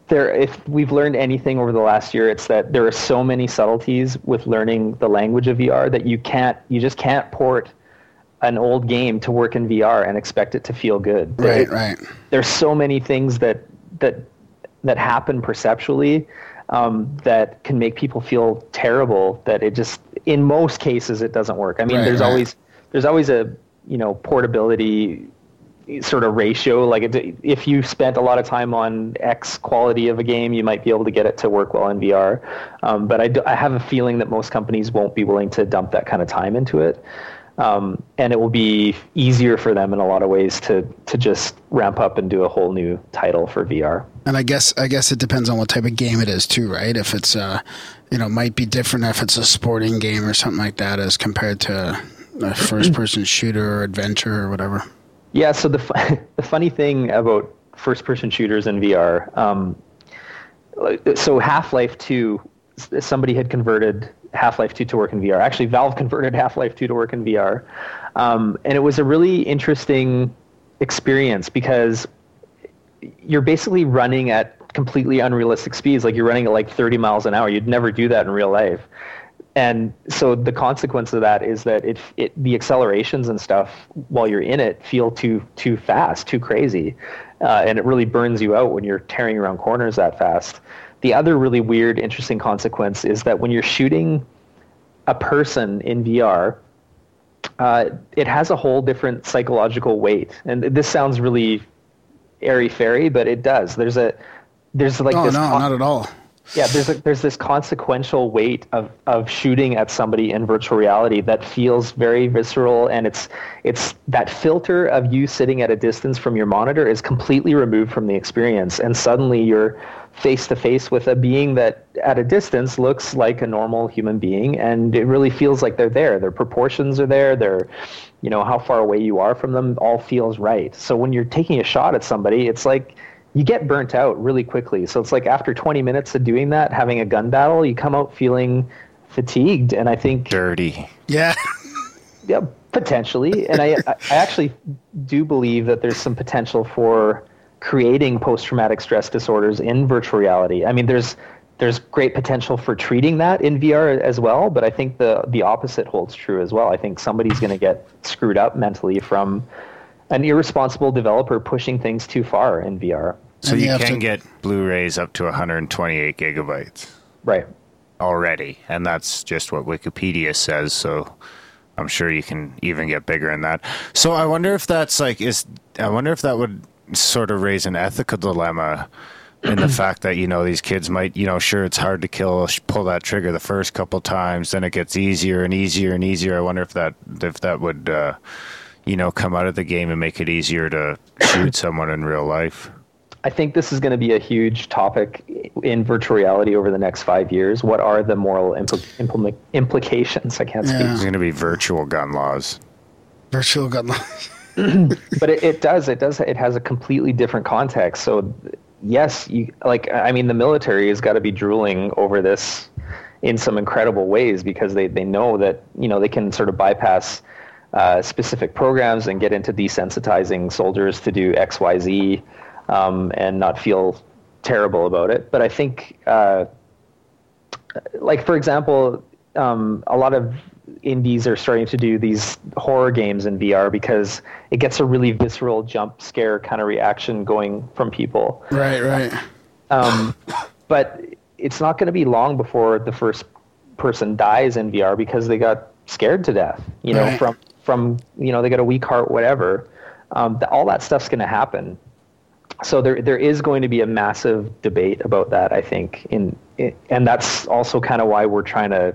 there if we've learned anything over the last year it's that there are so many subtleties with learning the language of VR that you can't you just can't port an old game to work in VR and expect it to feel good. Right, It- right. there's so many things that that that happen perceptually um, that can make people feel terrible that it just in most cases it doesn't work i mean Right, there's right. always there's always a you know portability sort of ratio. Like it, if you spent a lot of time on X quality of a game, you might be able to get it to work well in VR. Um, but I, do, I have a feeling that most companies won't be willing to dump that kind of time into it. Um, and it will be easier for them in a lot of ways to to just ramp up and do a whole new title for VR. And I guess I guess it depends on what type of game it is too, right? If it's uh, you know, might be different if it's a sporting game or something like that as compared to a first person shooter or adventure or whatever. Yeah. So the the funny thing about first person shooters in VR, um, so Half Life Two, somebody had converted Half Life 2 to work in VR. Actually, Valve converted Half Life 2 to work in VR. Um, and it was a really interesting experience because you're basically running at completely unrealistic speeds. Like you're running at like 30 miles an hour. You'd never do that in real life. And so the consequence of that is that it, it the accelerations and stuff while you're in it feel too too fast, too crazy, uh, and it really burns you out when you're tearing around corners that fast. The other really weird, interesting consequence is that when you're shooting a person in VR, uh, it has a whole different psychological weight. And this sounds really airy fairy, but it does. There's a there's like oh, this no, not at all. Yeah, there's a, there's this consequential weight of, of shooting at somebody in virtual reality that feels very visceral, and it's it's that filter of you sitting at a distance from your monitor is completely removed from the experience, and suddenly you're face to face with a being that at a distance looks like a normal human being and it really feels like they're there. Their proportions are there they're you know how far away you are from them all feels right. So when you're taking a shot at somebody it's like you get burnt out really quickly so it's like after 20 minutes of doing that having a gun battle you come out feeling fatigued and i think Dirty. Yeah. yeah, potentially. And I, I actually do believe that there's some potential for creating post-traumatic stress disorders in virtual reality. I mean, there's there's great potential for treating that in VR as well, but I think the the opposite holds true as well. I think somebody's going to get screwed up mentally from an irresponsible developer pushing things too far in VR. So And you you can to- get Blu-rays up to 128 gigabytes Right. already, and that's just what Wikipedia says. So I'm sure you can even get bigger than that. So I wonder if that's like is I wonder if that would sort of raise an ethical dilemma in the fact that you know these kids might you know sure it's hard to kill pull that trigger the first couple times then it gets easier and easier and easier i wonder if that if that would uh you know come out of the game and make it easier to shoot someone in real life I think this is going to be a huge topic in virtual reality over the next five years. What are the moral impl- implement- implications? I can't speak. Yeah. there's going to be virtual gun laws Virtual gun. Laws. but it, it does it does it has a completely different context so yes you like i mean the military has got to be drooling over this in some incredible ways because they, they know that you know they can sort of bypass uh, specific programs and get into desensitizing soldiers to do xyz um, and not feel terrible about it but i think uh, like for example, um, a lot of indies are starting to do these horror games in VR because it gets a really visceral jump scare kind of reaction going from people. right, right. Um, but it's not going to be long before the first person dies in VR because they got scared to death. You know, Right. from from you know they got a weak heart, whatever. Um, th- all that stuff's going to happen. So there there is going to be a massive debate about that. I think, in, in and that's also kind of why we're trying to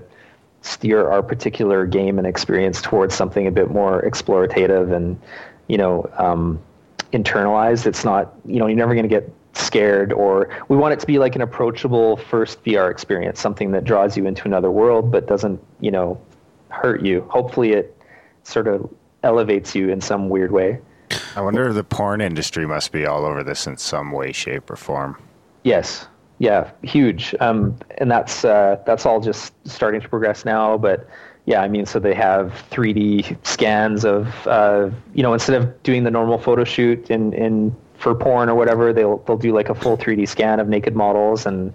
steer our particular game and experience towards something a bit more explorative and you know um, internalized. It's not you know you're never going to get scared or we want it to be like an approachable first VR experience, something that draws you into another world but doesn't you know hurt you. Hopefully, it sort of elevates you in some weird way. I wonder if the porn industry must be all over this in some way shape or form Yes. Yeah, huge. Um, and that's uh, that's all just starting to progress now. But yeah, I mean, so they have 3D scans of uh, you know instead of doing the normal photo shoot in in for porn or whatever, they'll they'll do like a full 3D scan of naked models, and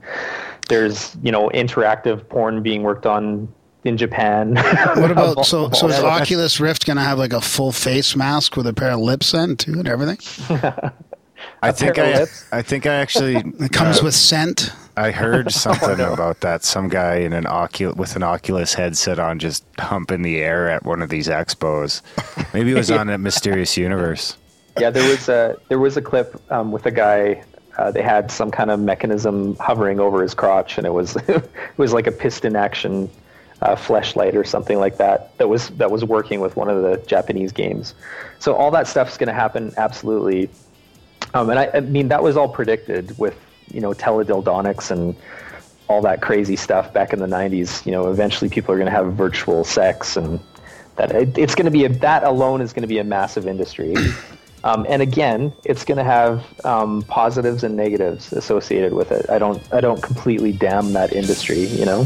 there's you know interactive porn being worked on in Japan. What about so so is. Oculus Rift gonna have like a full face mask with a pair of lips in too and everything? I think I. I think I actually It comes with scent. I heard something about that. Some guy in an Ocul- with an Oculus headset on just humping the air at one of these expos. Maybe it was on a Mysterious Universe. yeah, there was a there was a clip um, with a guy. Uh, they had some kind of mechanism hovering over his crotch, and it was it was like a piston action uh, fleshlight or something like that. That was that was working with one of the Japanese games. So all that stuff's going to happen absolutely. Um, and I, I mean that was all predicted with you know teledildonics and all that crazy stuff back in the 90s. You know, eventually people are going to have virtual sex and that it, it's going to be a, that alone is going to be a massive industry. Um, and again, it's going to have um, positives and negatives associated with it. I don't I don't completely damn that industry, you know.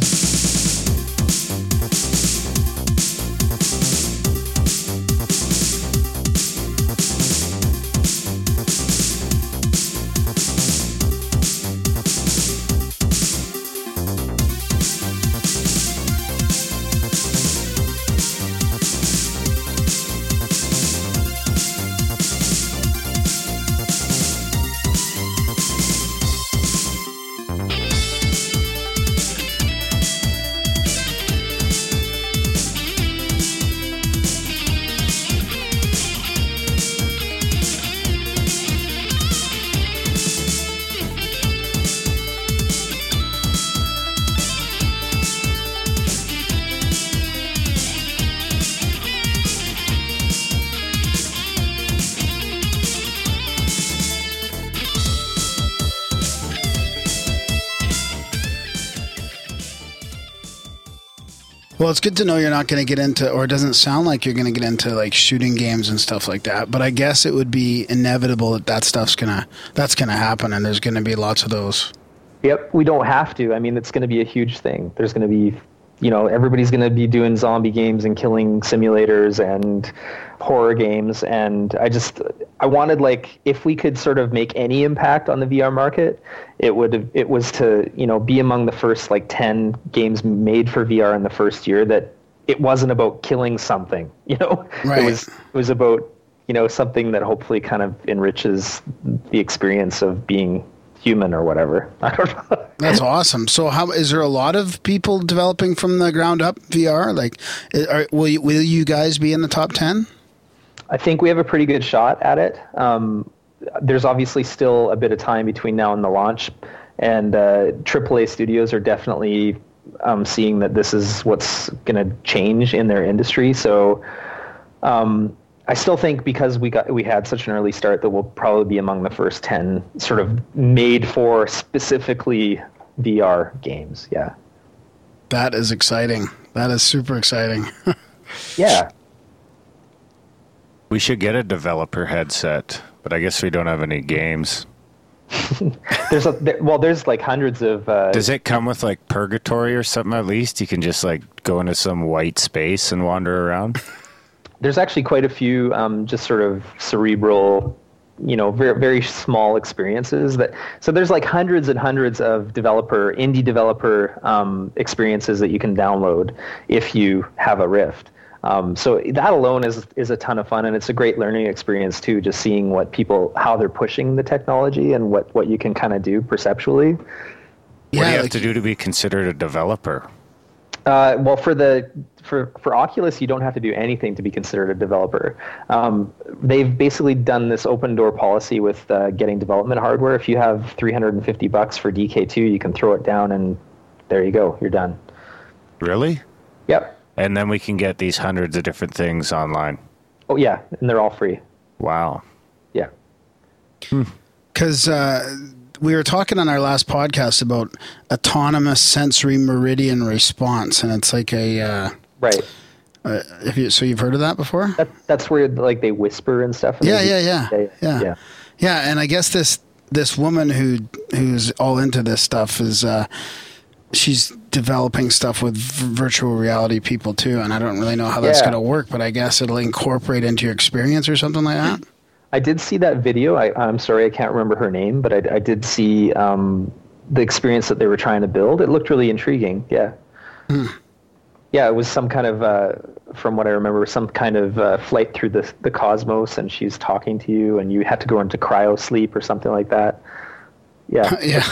It's good to know you're not going to get into, or it doesn't sound like you're going to get into like shooting games and stuff like that. But I guess it would be inevitable that that stuff's gonna that's gonna happen, and there's going to be lots of those. Yep, we don't have to. I mean, it's going to be a huge thing. There's going to be, you know, everybody's going to be doing zombie games and killing simulators and horror games. And I just, I wanted like, if we could sort of make any impact on the VR market, it would, it was to, you know, be among the first like 10 games made for VR in the first year that it wasn't about killing something, you know, Right. it was, it was about, you know, something that hopefully kind of enriches the experience of being human or whatever. I don't know. That's awesome. So, how is there a lot of people developing from the ground up VR? Like, are, will you, will you guys be in the top ten? I think we have a pretty good shot at it. Um, there's obviously still a bit of time between now and the launch, and uh, AAA studios are definitely um, seeing that this is what's going to change in their industry. So um, I still think because we got we had such an early start that we'll probably be among the first ten sort of made for specifically VR games. Yeah, That is exciting. That is super exciting. yeah. We should get a developer headset, but I guess we don't have any games. There's a there, well, there's like hundreds of. Uh, Does it come with like purgatory or something at least? You can just like go into some white space and wander around? there's actually quite a few um, just sort of cerebral you know very, very small experiences that so there's like hundreds and hundreds of developer indie developer um, experiences that you can download if you have a rift um, so that alone is is a ton of fun and it's a great learning experience too just seeing what people how they're pushing the technology and what what you can kind of do perceptually what do you have like- to do to be considered a developer? Uh, well, for the for for Oculus, you don't have to do anything to be considered a developer. Um, they've basically done this open door policy with uh, getting development hardware. If you have 350 bucks for DK2, you can throw it down, and there you go, you're done. Really? Yep. And then we can get these hundreds of different things online. Oh yeah, and they're all free. Wow. Yeah. Because uh, we were talking on our last podcast about autonomous sensory meridian response, and it's like a. Uh, Right. uh, if you, so you've heard of that before? That, that's where like they whisper and stuff. and Yeah, they do- yeah, yeah, yeah, yeah. Yeah, and I guess this this woman who who's all into this stuff is uh, she's developing stuff with virtual reality people too, and I don't really know how that's Yeah. going to work, but I guess it'll incorporate into your experience or something like that. I did see that video. I, I'm sorry, I can't remember her name, but I, I did see um, the experience that they were trying to build. It looked really intriguing. Yeah. Yeah, it was some kind of, uh, from what I remember, some kind of uh, flight through the the cosmos, and she's talking to you, and you had to go into cryo sleep or something like that. Yeah, yeah,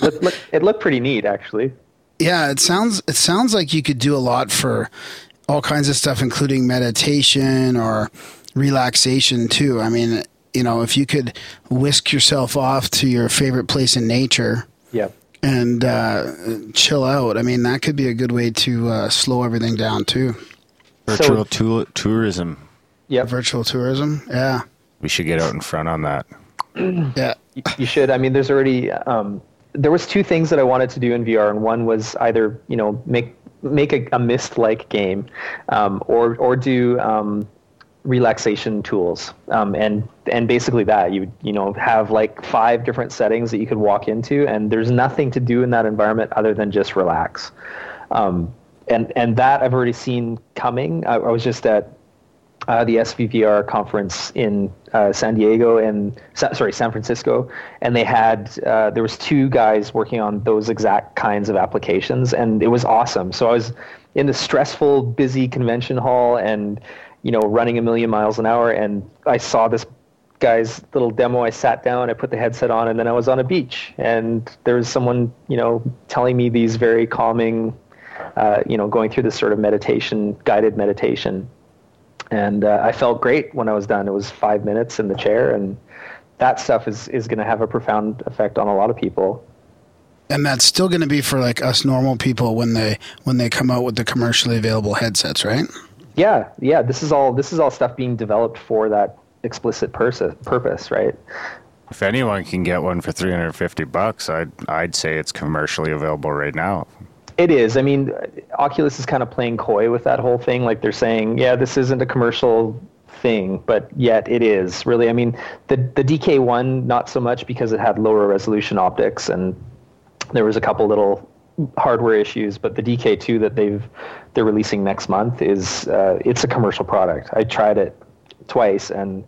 look, look, it looked pretty neat, actually. Yeah, it sounds it sounds like you could do a lot for all kinds of stuff, including meditation or relaxation too. I mean, you know, if you could whisk yourself off to your favorite place in nature, yeah, and uh, chill out. I mean, that could be a good way to uh, slow everything down too. Virtual so, tu- tourism. Yeah, virtual tourism. Yeah, we should get out in front on that. yeah, you should. I mean, there's already um, there was two things that I wanted to do in VR, and one was either you know make make a, a Myst like game, um, or or do um, relaxation tools, um, and and basically that you you know have like five different settings that you could walk into, and there's nothing to do in that environment other than just relax. Um, and and that I've already seen coming. I, I was just at uh, the SVVR conference in uh, San Diego and sorry San Francisco, and they had uh, there was two guys working on those exact kinds of applications, and it was awesome. So I was in the stressful, busy convention hall, and you know running a million miles an hour, and I saw this guy's little demo. I sat down, I put the headset on, and then I was on a beach, and there was someone you know telling me these very calming, uh, you know, going through this sort of meditation, guided meditation and uh, I felt great when I was done. It was five minutes in the chair, and that stuff is is going to have a profound effect on a lot of people. And that's still going to be for like us normal people when they when they come out with the commercially available headsets, right? Yeah, yeah. This is all this is all stuff being developed for that explicit pers- purpose, right? If anyone can get one for 350 bucks, I'd I'd say it's commercially available right now. It is. I mean, Oculus is kind of playing coy with that whole thing. Like they're saying, yeah, this isn't a commercial thing, but yet it is. Really, I mean, the the DK1 not so much because it had lower resolution optics and there was a couple little hardware issues, but the DK2 that they've they're releasing next month is uh, it's a commercial product. I tried it twice and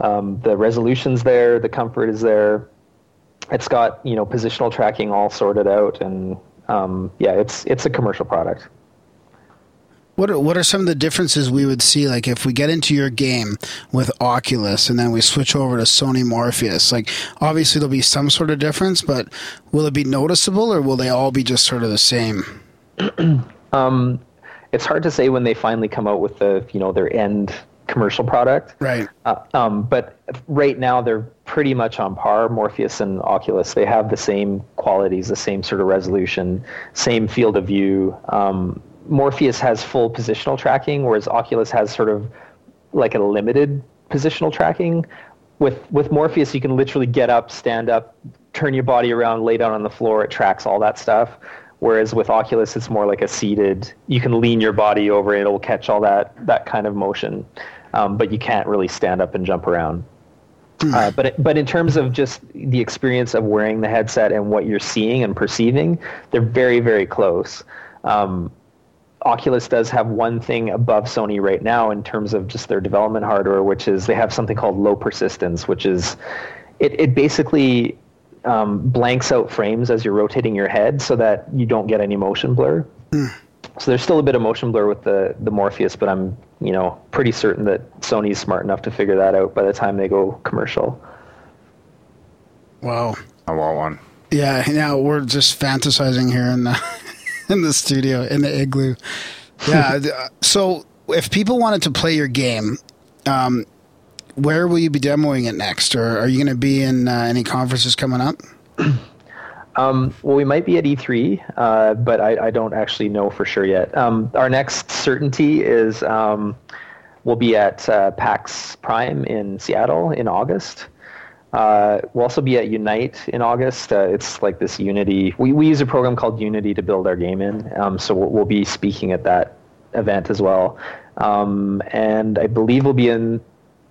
um, the resolution's there, the comfort is there. It's got you know positional tracking all sorted out and um, yeah, it's it's a commercial product. What are, what are some of the differences we would see, like if we get into your game with Oculus and then we switch over to Sony Morpheus? Like, obviously there'll be some sort of difference, but will it be noticeable or will they all be just sort of the same? um, it's hard to say when they finally come out with the you know their end commercial product. Right. Uh, um, but right now they're pretty much on par. Morpheus and Oculus they have the same qualities, the same sort of resolution, same field of view. Um, Morpheus has full positional tracking, whereas Oculus has sort of like a limited positional tracking. With with Morpheus, you can literally get up, stand up, turn your body around, lay down on the floor. It tracks all that stuff. Whereas with Oculus, it's more like a seated. You can lean your body over, and it'll catch all that that kind of motion um, but you can't really stand up and jump around. Hmm. Uh, but but in terms of just the experience of wearing the headset and what you're seeing and perceiving, they're very very close. Um, Oculus does have one thing above Sony right now in terms of just their development hardware, which is they have something called low persistence, which is it, it basically um, blanks out frames as you're rotating your head so that you don't get any motion blur. Mm. So there's still a bit of motion blur with the the Morpheus, but I'm you know pretty certain that Sony's smart enough to figure that out by the time they go commercial. Wow. I want one. Yeah, now we're just fantasizing here in the in the studio in the igloo. Yeah. Uh, so if people wanted to play your game, um, where will you be demoing it next, or are you going to be in uh, any conferences coming up? Um, well, we might be at E3, uh, but I, I, don't actually know for sure yet. Um, our next certainty is um, we'll be at uh, PAX Prime in Seattle in August. Uh, we'll also be at Unite in August. Uh, it's like this Unity. We, we use a program called Unity to build our game in, um, so we'll, we'll, be speaking at that event as well. Um, and I believe we'll be in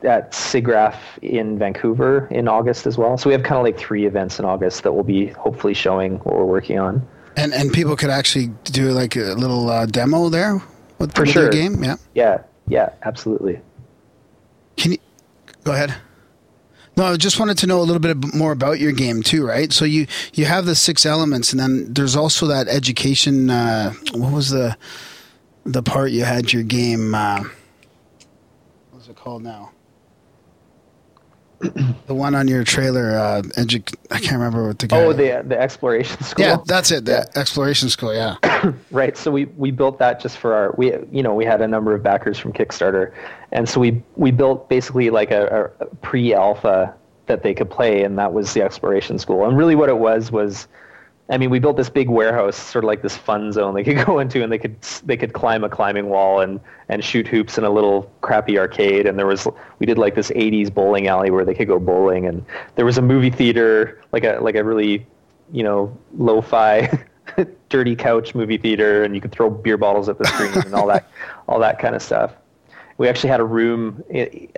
at SIGGRAPH in Vancouver in August as well. So we have kind of like three events in August that we'll be hopefully showing what we're working on. And and people could actually do like a little uh, demo there with, For with sure. game. Yeah. Yeah. Yeah. Absolutely. Can you go ahead? No, I just wanted to know a little bit more about your game too, right? So you you have the six elements, and then there's also that education. Uh, what was the the part you had your game? Uh, what's it called now? The one on your trailer, uh, edu- I can't remember what the guy. Oh, the the exploration school. yeah, that's it. The exploration school. Yeah. Right. So we, we built that just for our we you know we had a number of backers from Kickstarter, and so we we built basically like a, a pre-alpha that they could play, and that was the exploration school. And really, what it was was, I mean, we built this big warehouse, sort of like this fun zone they could go into, and they could they could climb a climbing wall and and shoot hoops in a little crappy arcade. And there was we did like this '80s bowling alley where they could go bowling, and there was a movie theater, like a like a really you know lo-fi dirty couch movie theater and you could throw beer bottles at the screen and all that all that kind of stuff we actually had a room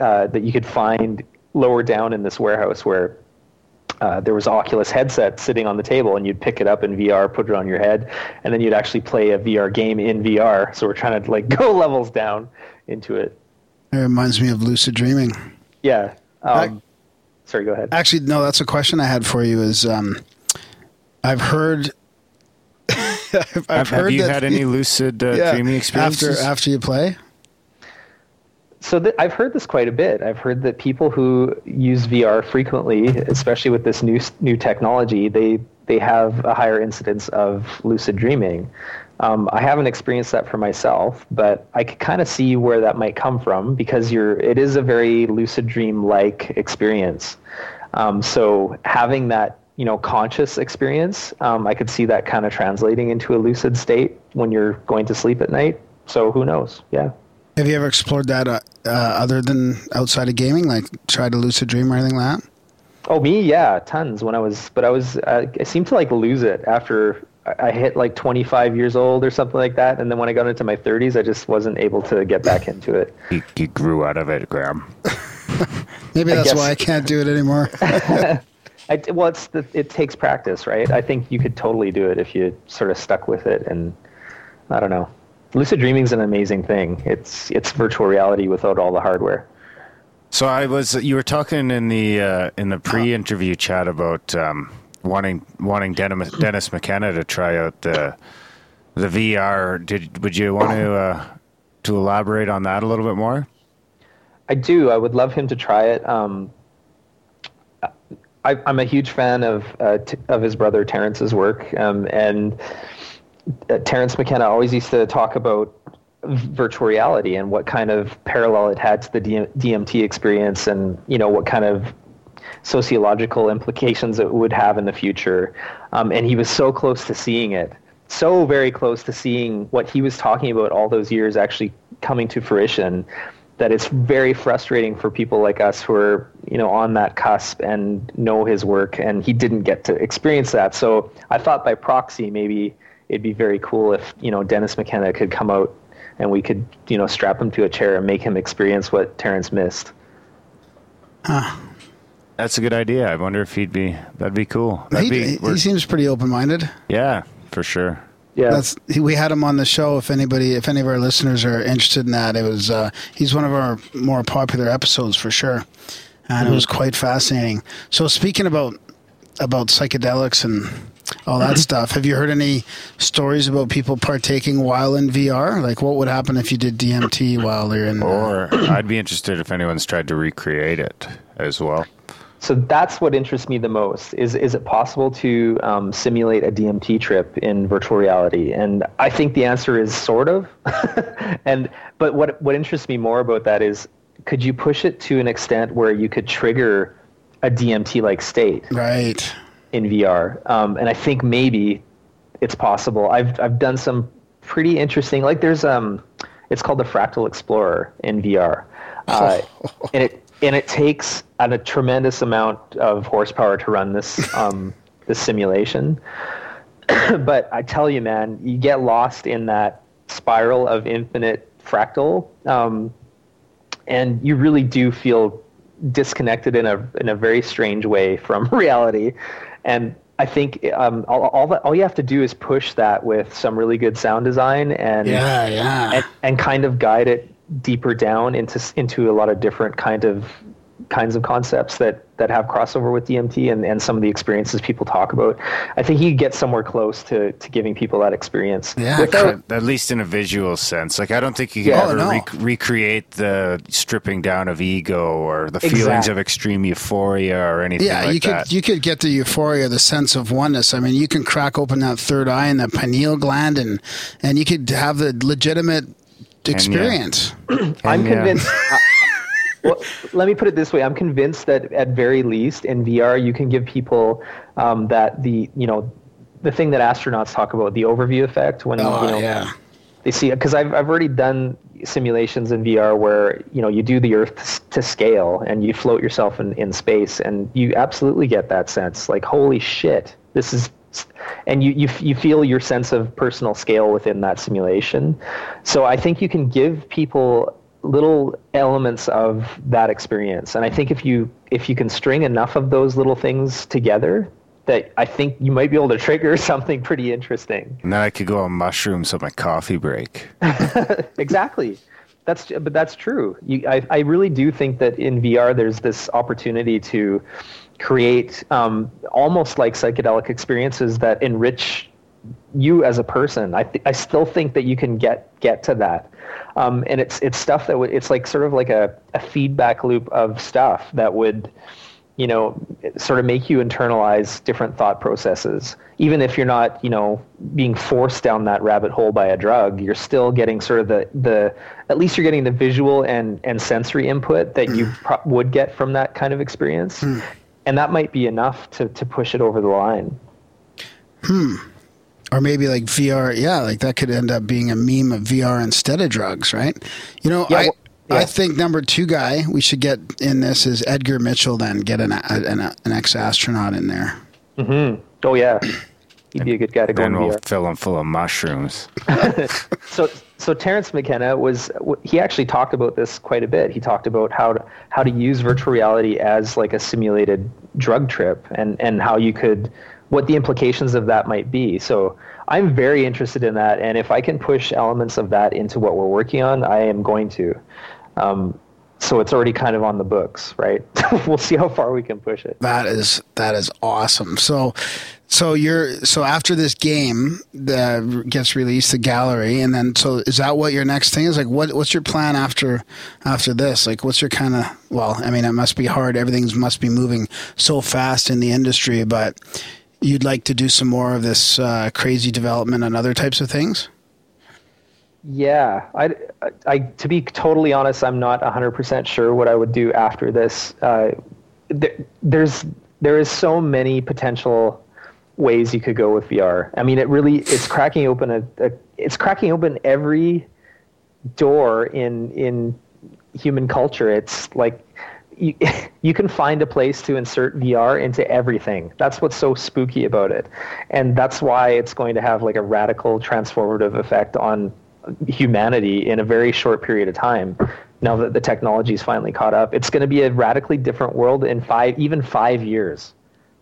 uh, that you could find lower down in this warehouse where uh, there was Oculus headset sitting on the table, and you'd pick it up in VR, put it on your head, and then you'd actually play a VR game in VR. So we're trying to like go levels down into it. It reminds me of lucid dreaming. Yeah. Um, sorry, go ahead. Actually, no, that's a question I had for you. Is um, I've heard. I've, Have, have you that- had any lucid uh, yeah, dreaming experiences? after after you play? So th- I've heard this quite a bit. I've heard that people who use VR frequently, especially with this new new technology, they they have a higher incidence of lucid dreaming. Um, I haven't experienced that for myself, but I could kind of see where that might come from because you're it is a very lucid dream like experience. Um, so having that you know conscious experience, um, I could see that kind of translating into a lucid state when you're going to sleep at night. So who knows? Yeah. Have you ever explored that uh, uh, other than outside of gaming, like try to lucid dream or anything like that? Oh, me, yeah, tons. When I was, but I was, uh, I seemed to like lose it after I I hit like 25 years old or something like that, and then when I got into my 30s, I just wasn't able to get back into it. He, he grew out of it, Graham. Maybe that's guess- why I can't do it anymore. I, well, it's the, it takes practice, right? I think you could totally do it if you sort of stuck with it, and I don't know. Lucid dreaming is an amazing thing. It's it's virtual reality without all the hardware. So I was you were talking in the uh, in the pre-interview chat about um, wanting wanting Dennis, Dennis McKenna to try out the the VR. Did would you want to uh, to elaborate on that a little bit more? I do. I would love him to try it. Um, I, I'm a huge fan of uh, t- of his brother Terence's work, um, and uh, Terence McKenna always used to talk about virtual reality and what kind of parallel it had to the DMT experience, and you know what kind of sociological implications it would have in the future. Um, and he was so close to seeing it, so very close to seeing what he was talking about all those years actually coming to fruition that it's very frustrating for people like us who are you know on that cusp and know his work and he didn't get to experience that so i thought by proxy maybe it'd be very cool if you know dennis mckenna could come out and we could you know strap him to a chair and make him experience what terence missed That's a good idea. I wonder if he'd be that'd be cool. That'd he, be he seems pretty open minded. yeah, for sure. yeah That's he, we had him on the show. If anybody, if any of our listeners are interested in that, it was uh, he's one of our more popular episodes for sure, and it was quite fascinating. So speaking about about psychedelics and all that stuff, have you heard any stories about people partaking while in VR? Like what would happen if you did DMT while you're in? Or I'd be interested if anyone's tried to recreate it as well. so that's what interests me the most is is it possible to um, simulate a dmt trip in virtual reality and i think the answer is sort of and but what what interests me more about that is could you push it to an extent where you could trigger a dmt like state right. In vr um, and i think maybe it's possible i've i've done some pretty interesting like there's um it's called the fractal explorer in vr uh, and it and it takes a tremendous amount of horsepower to run this um, this simulation. but I tell you, man, you get lost in that spiral of infinite fractal, um, and you really do feel disconnected in a in a very strange way from reality. And I think um, all, all that all you have to do is push that with some really good sound design and Yeah, yeah. and, and kind of guide it deeper down into into a lot of different kind of kinds of concepts that that have crossover with DMT and, and some of the experiences people talk about. I think you get somewhere close to, to giving people that experience. Yeah, Without- At least in a visual sense. Like, I don't think you can Yeah. Oh, ever Oh, no. rec- recreate the stripping down of ego or the feelings of extreme euphoria or anything Yeah, like you could that. you could get the euphoria, the sense of oneness. I mean, you can crack open that third eye and the pineal gland, and and you could have the legitimate experience. I'm And, yeah. convinced. well, let me put it this way: I'm convinced that at very least in VR, you can give people um, that the you know the thing that astronauts talk about, the overview effect, when Oh you know yeah, they see because I've I've already done simulations in VR where you know you do the Earth to scale and you float yourself in, in space and you absolutely get that sense. Like holy shit this is and you, you you feel your sense of personal scale within that simulation. So I think you can give people little elements of that experience. And I think if you if you can string enough of those little things together that I think you might be able to trigger something pretty interesting. And then I could go on mushrooms on my coffee break. exactly. That's but that's true. You, I, I really do think that in vr there's this opportunity to create um, almost like psychedelic experiences that enrich you as a person i, th- I still think that you can get get to that. Um, and it's it's stuff that would it's like sort of like a, a feedback loop of stuff that would you know sort of make you internalize different thought processes. Even if you're not you know being forced down that rabbit hole by a drug you're still getting sort of the the at least you're getting the visual and and sensory input that you hmm. pro- would get from that kind of experience. Hmm. And that might be enough to to push it over the line hmm. Or maybe like VR. Yeah, like that could end up being a meme of VR instead of drugs, right? You know, Yeah, I. well- I think number two guy we should get in this is Edgar Mitchell. Then get an an, an ex astronaut in there. Mm-hmm. oh yeah he'd be a good guy to go Then in we'll VR. fill him full of mushrooms. so so Terence McKenna was he actually talked about this quite a bit. He talked about how to how to use virtual reality as like a simulated drug trip and and how you could what the implications of that might be. So I'm very interested in that and if I can push elements of that into what we're working on, I am going to. Um, so it's already kind of on the books, right? we'll see how far we can push it. That is that is awesome. So, so you're so after this game that gets released, the gallery, and then so is that what your next thing is? Like, what what's your plan after after this? Like, what's your kind of well? I mean, it must be hard. Everything's must be moving so fast in the industry, but you'd like to do some more of this uh, crazy development and other types of things. Yeah, I, I- to be totally honest, I'm not 100% sure what I would do after this. Uh, there, there's there is so many potential ways you could go with VR. I mean, it really it's cracking open a, a it's cracking open every door in in human culture. It's like you, you can find a place to insert VR into everything. That's what's so spooky about it. And that's why it's going to have like a radical transformative effect on humanity in a very short period of time. Now that the technology's finally caught up, it's going to be a radically different world in five, even five years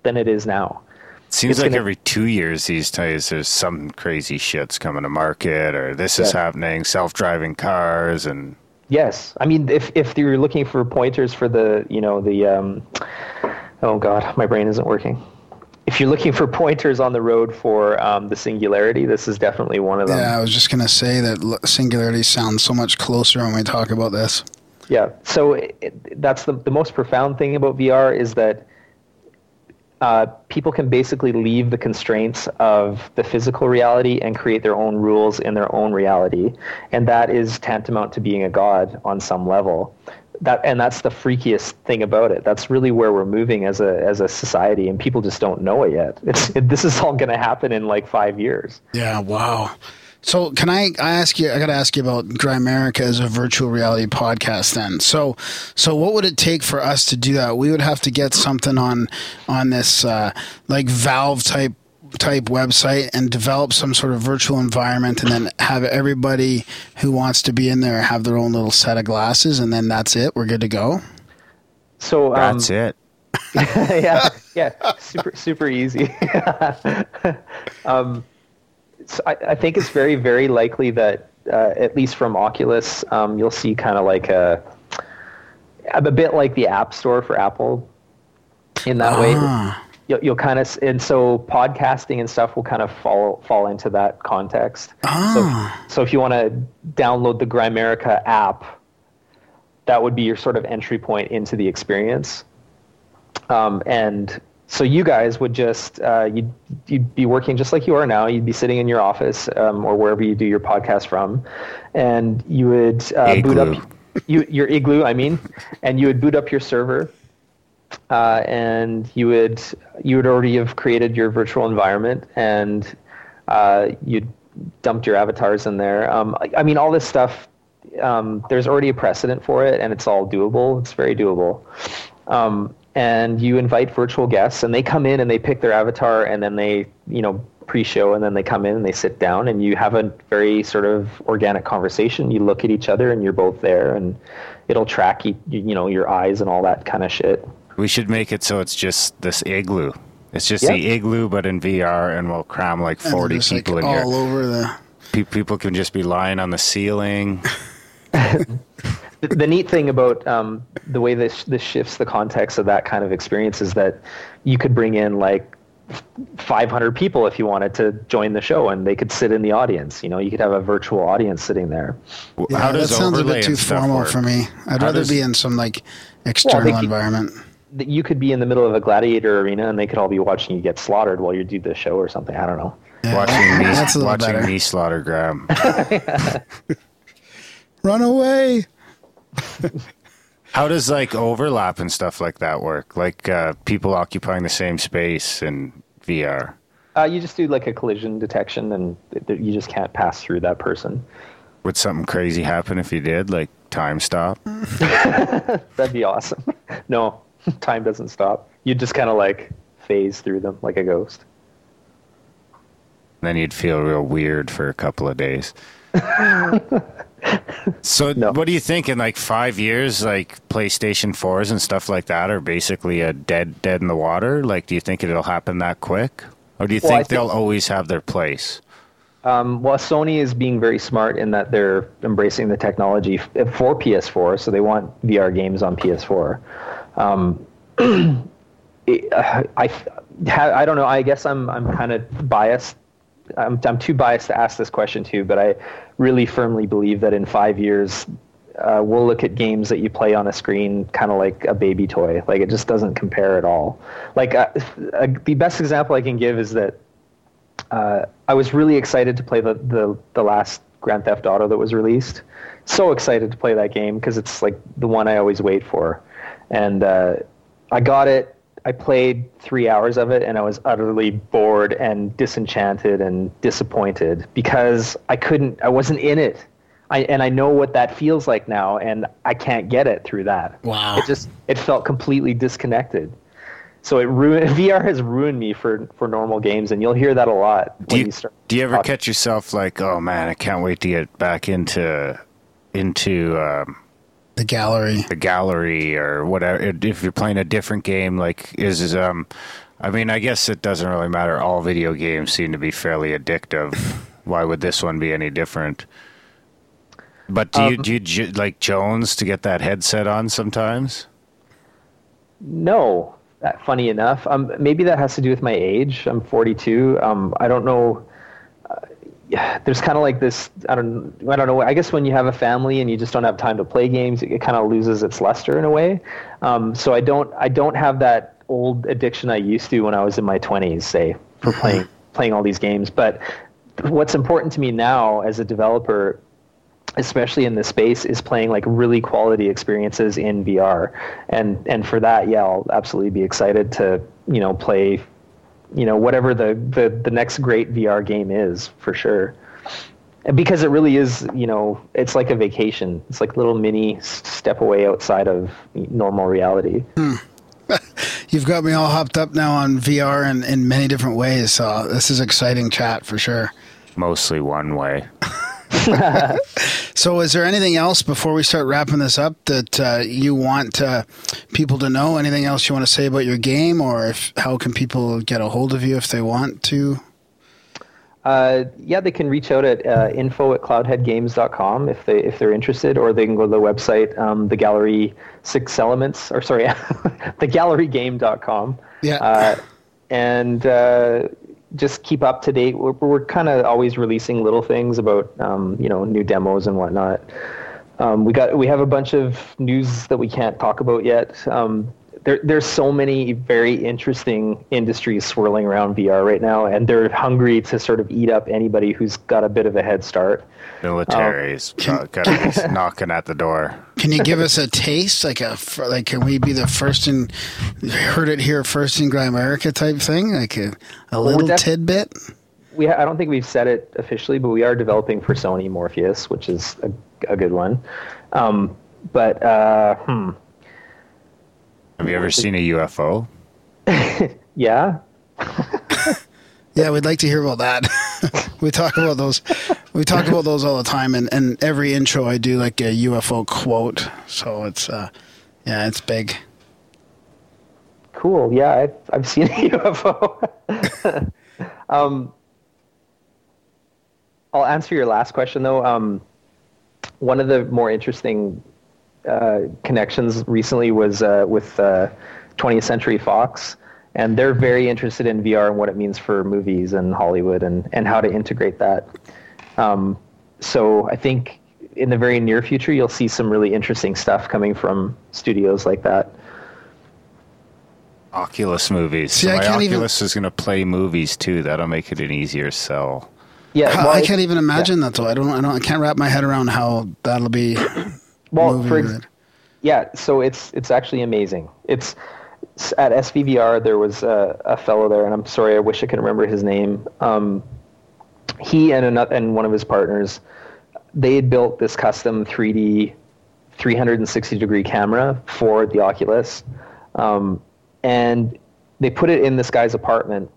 than it is now. Seems It's like gonna- every two years these days there's some crazy shit's coming to market or this is happening, self driving cars and Yes, I mean if if you're looking for pointers for the you know the um, oh god my brain isn't working. If you're looking for pointers on the road for um, the singularity, this is definitely one of them. Yeah, I was just gonna say that singularity sounds so much closer when we talk about this. Yeah. So it, that's the the most profound thing about VR is that uh, people can basically leave the constraints of the physical reality and create their own rules in their own reality, and that is tantamount to being a god on some level. That and that's the freakiest thing about it. That's really where we're moving as a as a society, and people just don't know it yet. It, this is all going to happen in like five years. Yeah, wow. So can I, I ask you, I got to ask you about Grimerica as a virtual reality podcast then. So, so what would it take for us to do that? We would have to get something on, on this, uh, like Valve type, type website and develop some sort of virtual environment and then have everybody who wants to be in there have their own little set of glasses and then that's it. We're good to go. So um, that's it. yeah, yeah, super super easy. um, so I, I think it's very very likely that uh, at least from Oculus, um, you'll see kind of like a a bit like the App Store for Apple in that Ah. way. You'll, you'll kind of and so podcasting and stuff will kind of fall fall into that context. Ah. So, so if you want to download the Grimerica app, that would be your sort of entry point into the experience. Um, and so you guys would just uh, you'd, you'd be working just like you are now. You'd be sitting in your office um, or wherever you do your podcast from, and you would uh, boot up you, your igloo. I mean, and you would boot up your server, uh, and you would you would already have created your virtual environment, and uh, you'd dumped your avatars in there. Um, I, I mean, all this stuff. Um, there's already a precedent for it, and it's all doable. It's very doable. And you invite virtual guests, and they come in and they pick their avatar, and then they, you know, pre-show, and then they come in and they sit down, and you have a very sort of organic conversation. You look at each other, and you're both there, and it'll track you, you know, your eyes and all that kind of shit. We should make it so it's just this igloo. It's just Yeah. the igloo, but in VR, and we'll cram like And 40 just, like, people in all here. over the. People can just be lying on the ceiling. the, the neat thing about um, the way this this shifts the context of that kind of experience is that you could bring in like 500 people if you wanted to join the show and they could sit in the audience you know you could have a virtual audience sitting there W- Yeah, How that sounds a bit too formal work? for me. I'd How rather does- be in some like external keep- environment. that you could be in the middle of a gladiator arena and they could all be watching you get slaughtered while you do the show or something i don't know Yeah, Watching me, that's a watching better. me slaughter Graham. Run away. How does like overlap and stuff like that work? Like uh, people occupying the same space in VR. uh, you just do like a collision detection and th- th- you just can't pass through that person Would something crazy happen if you did? Like time stop? that'd be awesome no time doesn't stop you just kind of like phase through them like a ghost then you'd feel real weird for a couple of days. So, No. what do you think in like five years? Like PlayStation fours and stuff like that are basically a dead, dead in the water. Like, do you think it'll happen that quick, or do you Well, think they'll always have their place? Um, well, Sony is being very smart in that they're embracing the technology for PS4, so they want VR games on PS4. Um, it- uh, I, I don't know. I guess I'm I'm kind of biased. I'm I'm too biased to ask this question too, but I really firmly believe that in five years. Uh, we'll look at games that you play on a screen kind of like a baby toy. Like it just doesn't compare at all. Like uh, uh, the best example I can give is that uh, I was really excited to play the, the, the last Grand Theft Auto that was released. So excited to play that game because it's like the one I always wait for. And uh, I got it. I played three hours of it and I was utterly bored and disenchanted and disappointed because I couldn't, I wasn't in it. I, and I know what that feels like now and I can't get it through that. Wow. It just, it felt completely disconnected. So it ruined VR has ruined me for for normal games, and you'll hear that a lot when Do you, you, start. do you ever talking- catch yourself like, oh man, I can't wait to get back into into um, The gallery. the gallery or whatever? If you're playing a different game, like is is um, I mean, I guess it doesn't really matter. All video games seem to be fairly addictive. Why would this one be any different? But do you Um, do you j- like Jones to get that headset on sometimes? No, that, funny enough. Um, maybe that has to do with my age. I'm 42. Um, I don't know. Yeah, there's kind of like this. I don't. I don't know. I guess when you have a family and you just don't have time to play games, it, kind of loses its luster in a way. Um, so I don't. I don't have that old addiction I used to when I was in my 20s, say, for playing playing all these games. But what's important to me now as a developer especially in this space is playing like really quality experiences in VR and and for that yeah I'll absolutely be excited to you know play you know whatever the the, the next great VR game is for sure And because it really is you know it's like a vacation it's like a little mini step away outside of normal reality hmm. You've got me all hopped up now on VR in, in many different ways. So this is exciting chat for sure. Mostly one way. So, is there anything else before we start wrapping this up that uh, you want uh, people to know? Anything else you want to say about your game, or if how can people get a hold of you if they want to? Uh, yeah, they can reach out at uh, info at cloudheadgames.com if they if they're interested, or they can go to the website, um, the gallery six elements, or sorry, the gallerygame.com. Yeah. Uh, and uh, just keep up to date. We're, we're kind of always releasing little things about um, you know new demos and whatnot. Um, we got we have a bunch of news that we can't talk about yet. Um, there, there's so many very interesting industries swirling around VR right now, and they're hungry to sort of eat up anybody who's got a bit of a head start. Military's Um, got to be knocking at the door. Can you give us a taste, like a like? Can we be the first in heard it here first in Grimerica type thing, like a, a little def- tidbit? We ha- I don't think we've said it officially, but we are developing for Sony Morpheus, which is a, a good one. Um, but uh, hmm, Have you ever seen a UFO? yeah, Yeah, we'd like to hear about that. we talk about those. We talk about those all the time, and, and every intro I do like a UFO quote. So it's uh, yeah, it's big. Cool. Yeah, I've, I've seen a UFO. um, I'll answer your last question though. Um, one of the more interesting uh, connections recently was uh, with uh, 20th Century Fox, and they're very interested in VR and what it means for movies and Hollywood and, and how to integrate that. Um, so I think in the very near future, you'll see some really interesting stuff coming from studios like that. Oculus movies. See, so I my can't even- Oculus is going to play movies too. That'll make it an easier sell. Yeah, well, I it- can't even imagine that though. I don't. I don't. I can't wrap my head around how that'll be. Well, for ex- yeah, so it's it's actually amazing. It's at SVVR there was a, a fellow there, and I'm sorry, I wish I could remember his name. Um, he and another and one of his partners, they had built this custom 3D, 360 degree camera for the Oculus, um, and they put it in this guy's apartment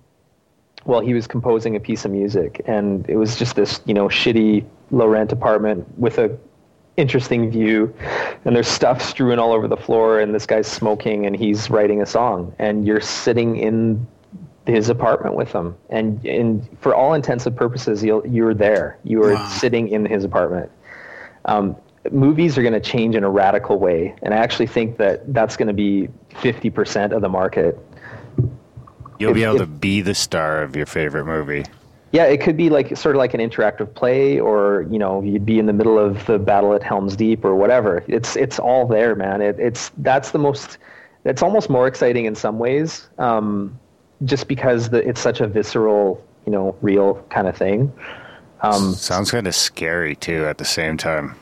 while he was composing a piece of music, and it was just this you know shitty low rent apartment with a interesting view and there's stuff strewn all over the floor and this guy's smoking and he's writing a song and you're sitting in his apartment with him and and for all intents and purposes you'll, you're there you are Wow. sitting in his apartment um, movies are going to change in a radical way and i actually think that that's going to be 50% of the market You'll If- be able if- to be the star of your favorite movie. Yeah, it could be like sort of like an interactive play, or you know, you'd be in the middle of the battle at Helm's Deep or whatever. It's it's all there, man. It, it's that's the most. It's almost more exciting in some ways, um, just because the, it's such a visceral, you know, real kind of thing. Um, Sounds kind of scary too at the same time.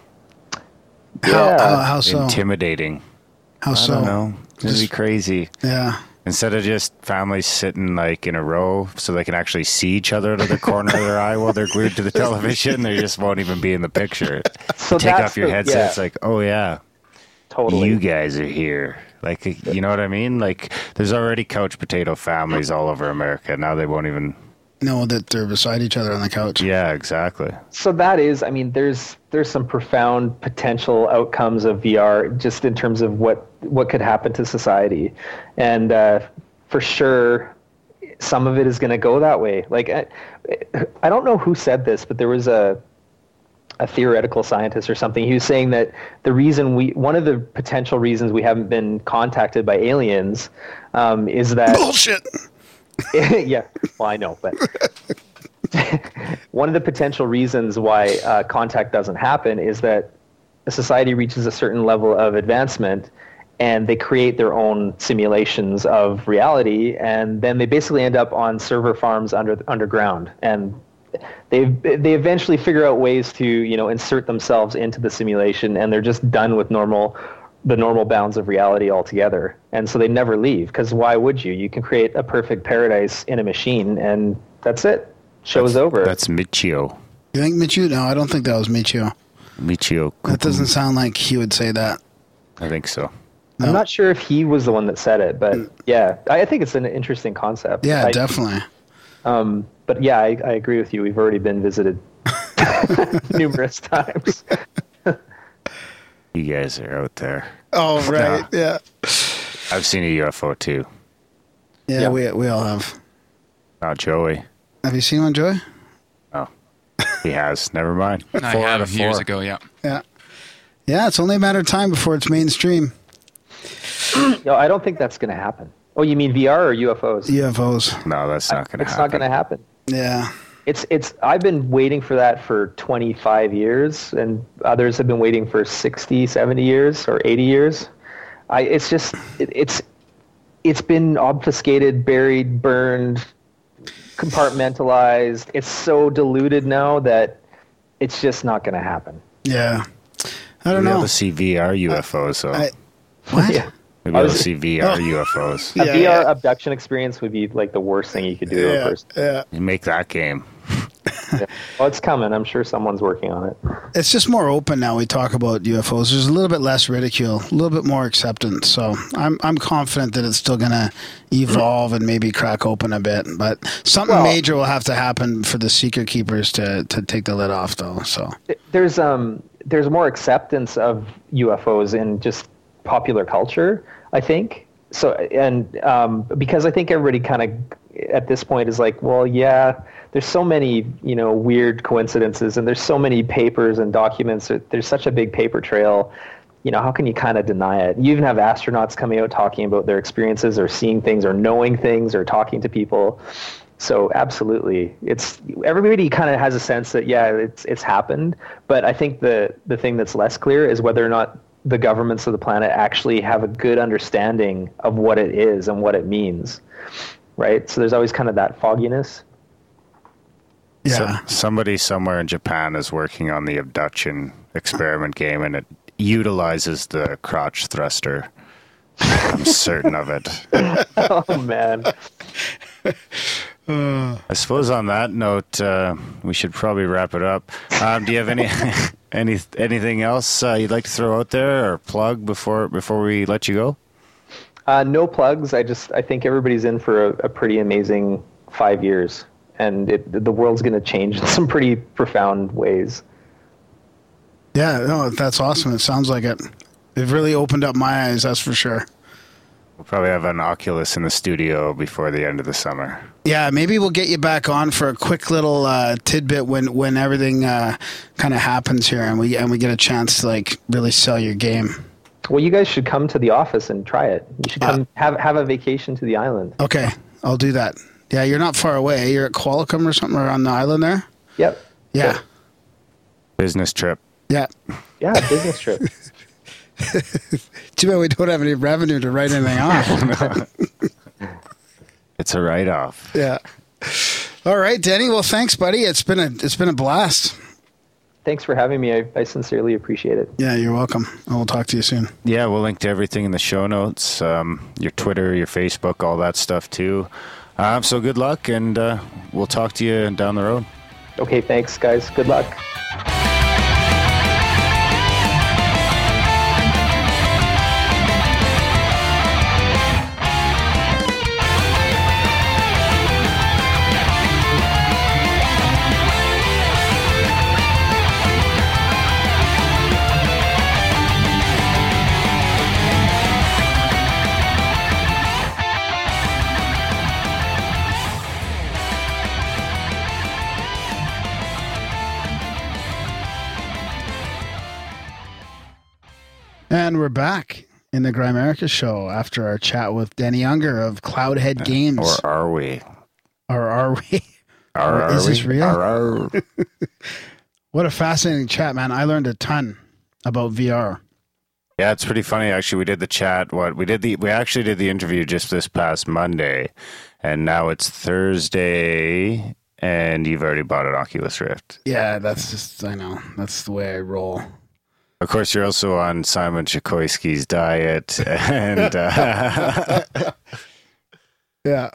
How, Yeah. how, how so? Intimidating. How I so? don't know. It'd be crazy. Yeah. Instead of just families sitting like in a row so they can actually see each other out of the corner of their eye while they're glued to the television, they just won't even be in the picture. So Take off your headset. yeah. It's like, oh yeah, totally. you guys are here. Like, you know what I mean? Like, there's already couch potato families all over America. Now they won't even. Know that they're beside each other on the couch. Yeah, exactly. so that is i mean there's there's some profound potential outcomes of vr just in terms of what what could happen to society and uh, for sure some of it is going to go that way like I, I don't know who said this but there was a a theoretical scientist or something he was saying that the reason we one of the potential reasons we haven't been contacted by aliens um, is that Bullshit. yeah, well, I know, but one of the potential reasons why uh, contact doesn't happen is that a society reaches a certain level of advancement and they create their own simulations of reality and then they basically end up on server farms under underground. And they they eventually figure out ways to you know insert themselves into the simulation and they're just done with normal the normal bounds of reality altogether and so they never leave because why would you you can create a perfect paradise in a machine and that's it show's over That's Michio. You think Michio? No, I don't think that was Michio. Michio. That doesn't sound like he would say that. I think so. No. i'm not sure if he was the one that said it but yeah i I think it's an interesting concept Yeah, I- definitely. um, but yeah I, I agree with you we've already been visited numerous times You guys are out there. Oh right. Yeah. I've seen a UFO too. Yeah, Yeah. we we all have. Not Joey. Have you seen one, Joy? He has. Never mind. I Four out have of years four. ago. Yeah. Yeah. Yeah, it's only a matter of time before it's mainstream. No, I don't think that's going to happen. Oh, you mean VR or UFOs? UFOs. No, that's not going to happen. it's not going to happen. Yeah. It's it's. I've been waiting for that for 25 years, and others have been waiting for 60, 70 years, or 80 years. I. It's just. It, it's. It's been obfuscated, buried, burned, compartmentalized. It's so diluted now that it's just not going to happen. Yeah. I don't We'll be able know. to see VR UFOs, so I- What? Yeah. We'll I able was- see VR UFOs. A Yeah, VR yeah. abduction experience would be like the worst thing you could do to a Yeah, person. yeah. You make that game. Well, it's coming. I'm sure someone's working on it. It's just more open now. We talk about UFOs. There's a little bit less ridicule, a little bit more acceptance. So I'm I'm confident that it's still going to evolve and maybe crack open a bit. But something Well- major will have to happen for the secret keepers to to take the lid off, though. So there's um there's more acceptance of UFOs in just popular culture, I think. So and um, because I think everybody kind of at this point is like, well, yeah, there's so many you know weird coincidences, and there's so many papers and documents. There's such a big paper trail. You know, how can you kind of deny it? You even have astronauts coming out talking about their experiences, or seeing things, or knowing things, or talking to people. So absolutely, it's everybody kind of has a sense that yeah, it's it's happened. But I think the the thing that's less clear is whether or not the governments of the planet actually have a good understanding of what it is and what it means, right? So there's always kind of that fogginess. yeah, So, somebody somewhere in Japan is working on the abduction experiment game, and it utilizes the crotch thruster. I'm certain of it. oh man, I suppose on that note, uh, we should probably wrap it up. Um, do you have any any anything else uh, you'd like to throw out there or plug before before we let you go? uh, no plugs. I just I think everybody's in for a, a pretty amazing five years, and it, the world's going to change in some pretty profound ways. yeah. No, that's awesome. It sounds like it. It really opened up my eyes. That's for sure. We'll probably have an Oculus in the studio before the end of the summer. Yeah, maybe we'll get you back on for a quick little uh, tidbit when when everything uh, kind of happens here, and we and we get a chance to like really sell your game. Well, you guys should come to the office and try it. You should come have have a vacation to the island. Okay, I'll do that. Yeah, you're not far away. You're at Qualicum or something or on the island there. Yep. Yeah, Business trip. yeah. Yeah, business trip. Too bad we don't have any revenue to write anything off. It's a write off. yeah. All right, Denny. Well, thanks, buddy. It's been a it's been a blast. Thanks for having me. I, I sincerely appreciate it. Yeah, you're welcome. And we'll talk to you soon. Yeah, we'll link to everything in the show notes, um, your Twitter, your Facebook, all that stuff too. Um, so good luck, and uh, we'll talk to you down the road. Okay, thanks, guys. Good luck. We're back in the Grimerica show after our chat with Denny Unger of Cloudhead uh, Games. Or are we? or are we? Are, Is are this we? real? Are, are. What a fascinating chat, man. I learned a ton about VR. Yeah, it's pretty funny actually. We did the chat. What we did the we actually did the interview just this past Monday, and now it's Thursday, and you've already bought an Oculus Rift. Yeah, that's just, I know. That's the way I roll. Of course, you're also on Simon Chokoisky's diet, and uh, Yeah.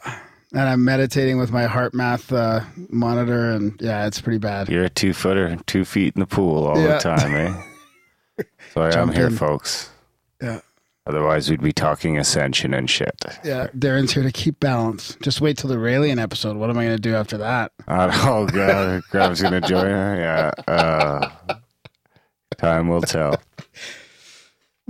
And I'm meditating with my HeartMath uh, monitor, and yeah, it's pretty bad. you're a two footer, two feet in the pool all Yeah. the time, eh? So I am here, in. folks. Yeah. Otherwise, we'd be talking ascension and shit. Yeah, Darren's here to keep balance. Just wait till the Raelian episode. What am I going to do after that? Uh, oh god, Grav's gonna join her. Yeah. Uh, time will tell.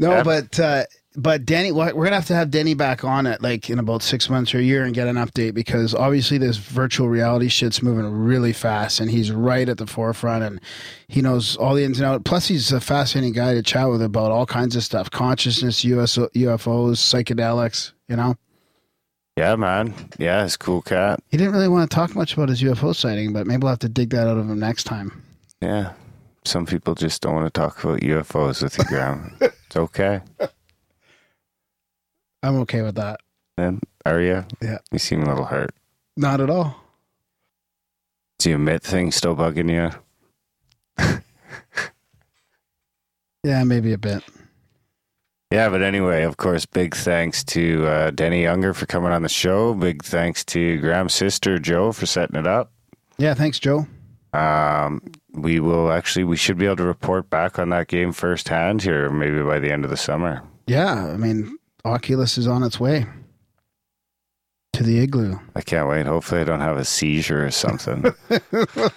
No, Yeah. but uh, but Danny, we're gonna have to have Denny back on it like in about six months or a year and get an update because obviously this virtual reality shit's moving really fast, and he's right at the forefront, and he knows all the ins and outs. Plus, he's a fascinating guy to chat with about all kinds of stuff: consciousness, US, UFOs, psychedelics. You know, Yeah, man. Yeah, it's cool cat. he didn't really want to talk much about his UFO sighting, but maybe we'll have to dig that out of him next time. Yeah. Some people just don't want to talk about UFOs with you, Graham. it's okay. I'm okay with that. Then, are you? Yeah. You seem a little hurt. Not at all. Is the emit thing still bugging you? Yeah, maybe a bit. Yeah, but anyway, of course, big thanks to uh, Denny Unger for coming on the show. Big thanks to Graham's sister, Joe, for setting it up. Yeah, thanks, Joe. Um, we will actually, we should be able to report back on that game firsthand here, maybe by the end of the summer. Yeah, I mean, Oculus is on its way to the igloo. I can't wait. Hopefully, I don't have a seizure or something.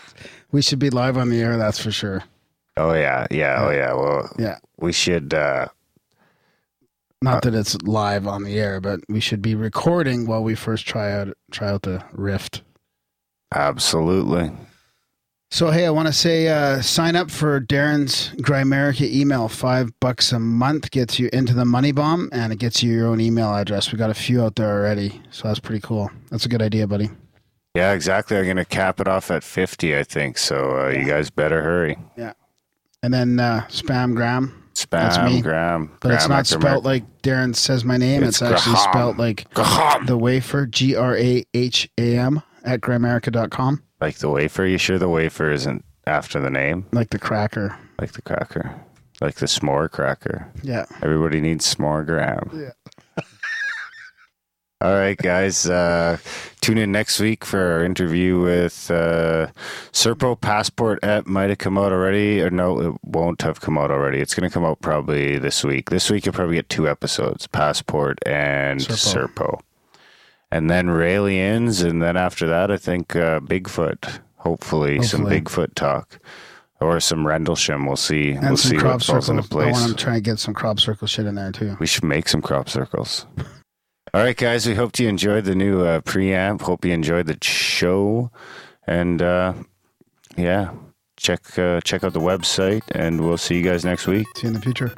We should be live on the air, that's for sure. oh, yeah. Yeah. Oh, yeah. Well, Yeah. we should, uh, Not that it's live on the air, but we should be recording while we first try out try out the Rift. absolutely. So hey, I want to say uh, sign up for Darren's Grimerica email. Five bucks a month gets you into the money bomb, and it gets you your own email address. We got a few out there already, so that's pretty cool. That's a good idea, buddy. Yeah, exactly. I'm going to cap it off at 50, I think. So uh, you guys better hurry. Yeah, and then uh, spam Graham, That's Spam. Graham. but it's not spelt like Darren says my name. It's, It's actually Graham. spelt like Graham. the wafer, G R A H A M, at grimerica.com, Like the wafer. You sure the wafer isn't after the name? like the cracker. Like the cracker. Like the s'more cracker. Yeah. Everybody needs s'more Graham. Yeah. All right, guys. Uh, tune in next week for our interview with uh, Serpo Passport App. Might have come out already, or no, it won't have come out already. It's going to come out probably this week. This week you'll probably get two episodes: Passport and Serpo. Serpo, and then Raelians, and then after that, I think uh, Bigfoot. Hopefully, some Bigfoot talk. Or some Rendlesham. We'll see. And we'll some see crop what falls circles. into I place. want to try and get some crop circle shit in there too. We should make some crop circles. All right, guys. We hope you enjoyed the new uh, preamp. Hope you enjoyed the show, and uh, yeah, check uh, check out the website, and we'll see you guys next week. See you in the future.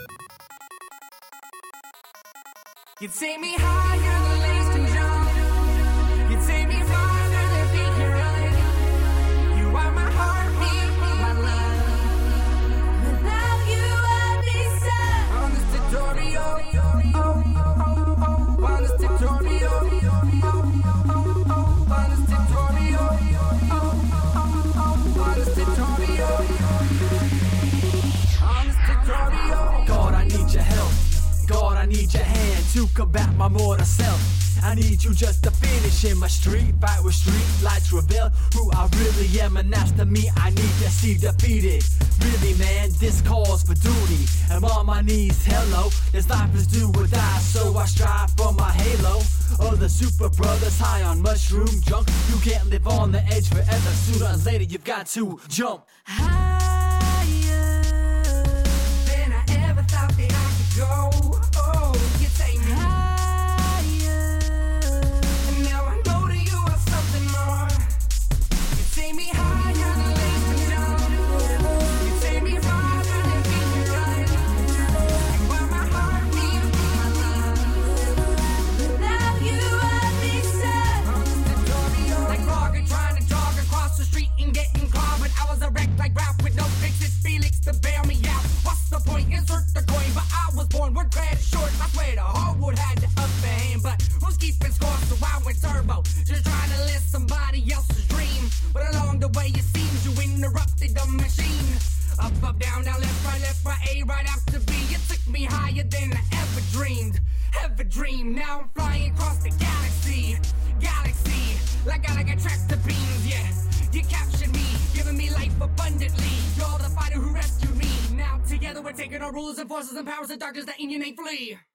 To combat my mortal self. I need you just to finish in my street fight with street lights reveal who I really am, and that's to me I need to see defeated. Really, man, this calls for duty. I'm on my knees, hello. This life is do or die, so I strive for my halo. Other super brothers high on mushroom junk. You can't live on the edge forever. Sooner or later, you've got to jump. higher darkness